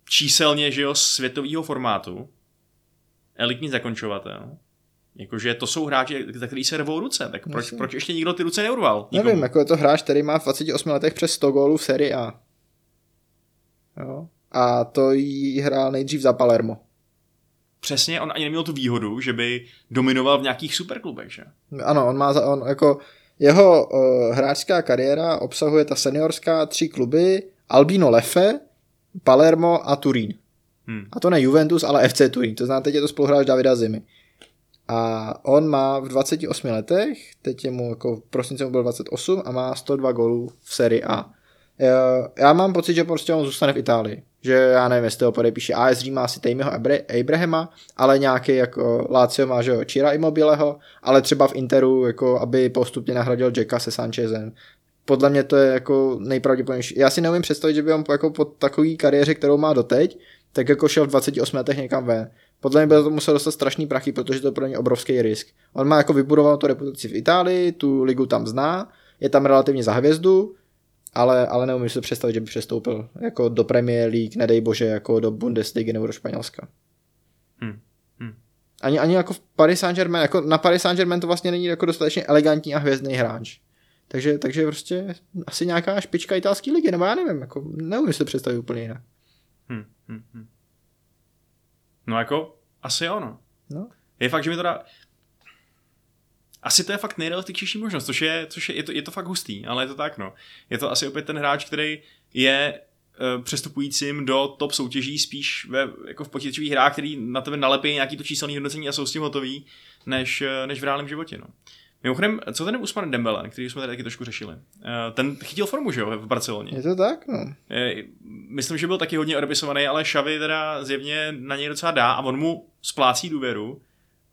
Číselně, že jo, světového formátu, elitní zakončovatel, jakože to jsou hráči, za který se rvou ruce, tak proč, proč ještě nikdo ty ruce neurval? Nikomu. Nevím, jako je to hráč, který má v 28 letech přes 100 gólů v sérii A. Jo. A to jí hrál nejdřív za Palermo. Přesně, on ani neměl tu výhodu, že by dominoval v nějakých superklubech, že? Ano, on má za, on jako jeho uh, hráčská kariéra obsahuje ta seniorská tři kluby Albino Lefe, Palermo a Turín. Hm. A to ne Juventus, ale FC Turín. To znamená, teď je to spoluhráč Davida Zimy. A on má v 28 letech, teď je mu jako v prosinci mu byl 28 a má 102 gólů v sérii A. Já- mám pocit, že prostě on zůstane v Itálii. Že já nevím, jestli ho podepíše AS Řím má asi Tejmiho Abra- Abrahama, ale nějaký jako Lazio má, že jo, Čira Immobileho, ale třeba v Interu, jako aby postupně nahradil Jacka se Sanchezem. Podle mě to je jako nejpravděpodobnější. Já si neumím představit, že by on jako po takové kariéře, kterou má doteď, tak jako šel v 28 letech někam ven. Podle mě by to musel dostat strašný prachy, protože to je pro ně obrovský risk. On má jako vybudovanou tu reputaci v Itálii, tu ligu tam zná, je tam relativně za hvězdu, ale, ale neumím si představit, že by přestoupil jako do Premier League, nedej bože, jako do Bundesligy nebo do Španělska. Ani, ani jako v Paris Saint-Germain, jako na Paris Saint-Germain to vlastně není jako dostatečně elegantní a hvězdný hráč. Takže, takže prostě asi nějaká špička italské ligy, nebo já nevím, jako neumím si to představit úplně jinak. Hm, hm, hm. No jako, asi ono. No. Je fakt, že mi to dá... Asi to je fakt nejrealističnější možnost, což je, což je, je, to, je to fakt hustý, ale je to tak, no. Je to asi opět ten hráč, který je uh, přestupujícím do top soutěží spíš ve, jako v počítačových hrách, který na tebe nalepí nějaký to číselný hodnocení a jsou s tím hotový, než, eh, než v reálném životě, no. Mimochodem, co ten Usman Dembele, který jsme tady taky trošku řešili? Uh, ten chytil formu, že jo, v Barceloně. Je to tak, no. Eh, Myslím, že byl taky hodně odpisovaný, ale Xavi teda zjevně na něj docela dá a on mu splácí důvěru,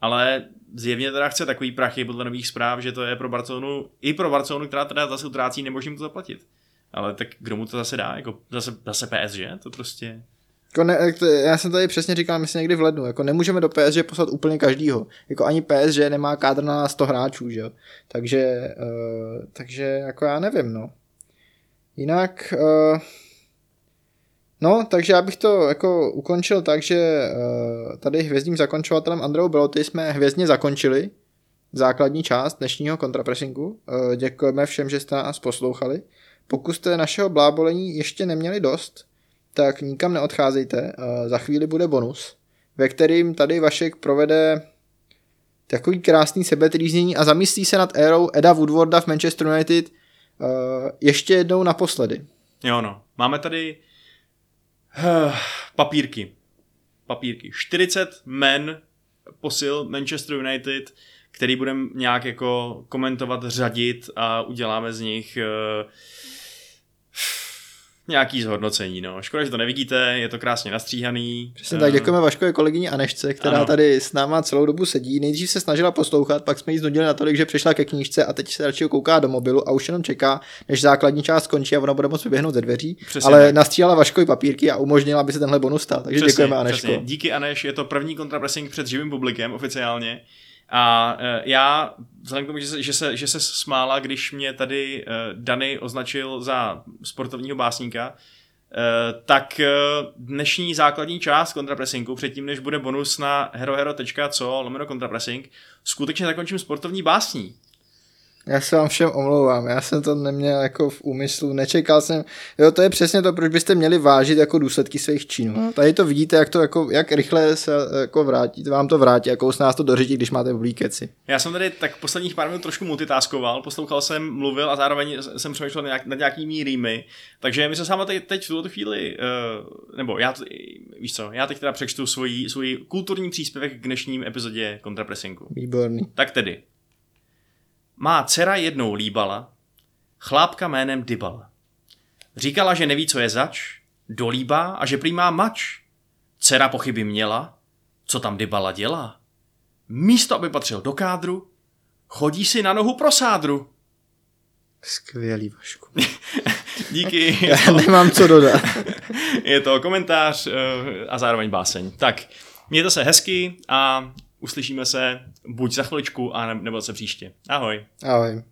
ale zjevně teda chce takový prachy podle nových zpráv, že to je pro Barcelonu, i pro Barcelonu, která teda zase utrácí, nemůže jim to zaplatit. Ale tak kdo mu to zase dá? Jako zase, zase PSG? To prostě... Jako ne, já jsem tady přesně říkal, myslím někdy v lednu, jako nemůžeme do PSG poslat úplně každýho. Jako ani PSG nemá kádr na 100 hráčů, že jo. Takže, uh, takže jako já nevím, no. Jinak, uh, no, takže já bych to jako ukončil tak, že uh, tady hvězdním zakončovatelem Andreu Beloty jsme hvězdně zakončili základní část dnešního kontrapressingu. Uh, děkujeme všem, že jste nás poslouchali. Pokud jste našeho blábolení ještě neměli dost, tak nikam neodcházejte. eh, Za chvíli bude bonus, ve kterým tady Vašek provede takový krásný sebetrýznění a zamyslí se nad érou Eda Woodwarda v Manchester United eh, ještě jednou naposledy. Jo no, máme tady eh, papírky. Papírky. 40 men posil Manchester United, který budeme nějak jako komentovat, řadit a uděláme z nich eh, nějaký zhodnocení, no. Škoda, že to nevidíte, je to krásně nastříhaný. Přesně tak, Eh, děkujeme Vaškovi kolegyni Anešce, která Ano. tady s náma celou dobu sedí. Nejdřív se snažila poslouchat, pak jsme jí znudili natolik, že přišla ke knížce a teď se radši kouká do mobilu a už jenom čeká, než základní část skončí a ona bude moct vyběhnout ze dveří. Přesně ale tak. nastříhala Vaškovi papírky a umožnila, aby se tenhle bonus stal. Takže Přesně, děkujeme Aneško. přesně. Díky Aneš, je to první kontrapressing před živým publikem oficiálně. A e, já, vzhledem k tomu, že se, že se, že se smála, když mě tady e, Dany označil za sportovního básníka, e, tak dnešní základní část kontrapressingu, předtím než bude bonus na herohero.co lomeno kontrapressing, skutečně zakončím sportovní básní. Já se vám všem omlouvám, já jsem to neměl jako v úmyslu, nečekal jsem, jo to je přesně to, proč byste měli vážit jako důsledky svých činů. Tady to vidíte, jak to jako, jak rychle se jako vrátí, vám to vrátí, jako s nás to dořítí, když máte blbý keci. Já jsem tady tak posledních pár minut trošku multitaskoval, poslouchal jsem, mluvil a zároveň jsem přemýšlel nějak, nad nějakými rýmy, takže my se s vámi teď, teď v tuto chvíli, uh, nebo já, víš co, já teď teda přečtu svůj, svůj kulturní příspěvek k dnešním epizodě Kontrapressingu. Výborný. Tak tedy. Má dcera jednou líbala, chlápka jménem Dybala. Říkala, že neví, co je zač, dolíbá a že prý má mač. Dcera pochyby měla, co tam Dybala dělá. Místo, aby patřil do kádru, chodí si na nohu pro sádru. Skvělý Vašku. Díky. Já nemám co dodat. Je to komentář eh, a zároveň báseň. Tak, mějte se hezky a uslyšíme se buď za chviličku, a ne- nebo se příště. Ahoj. Ahoj.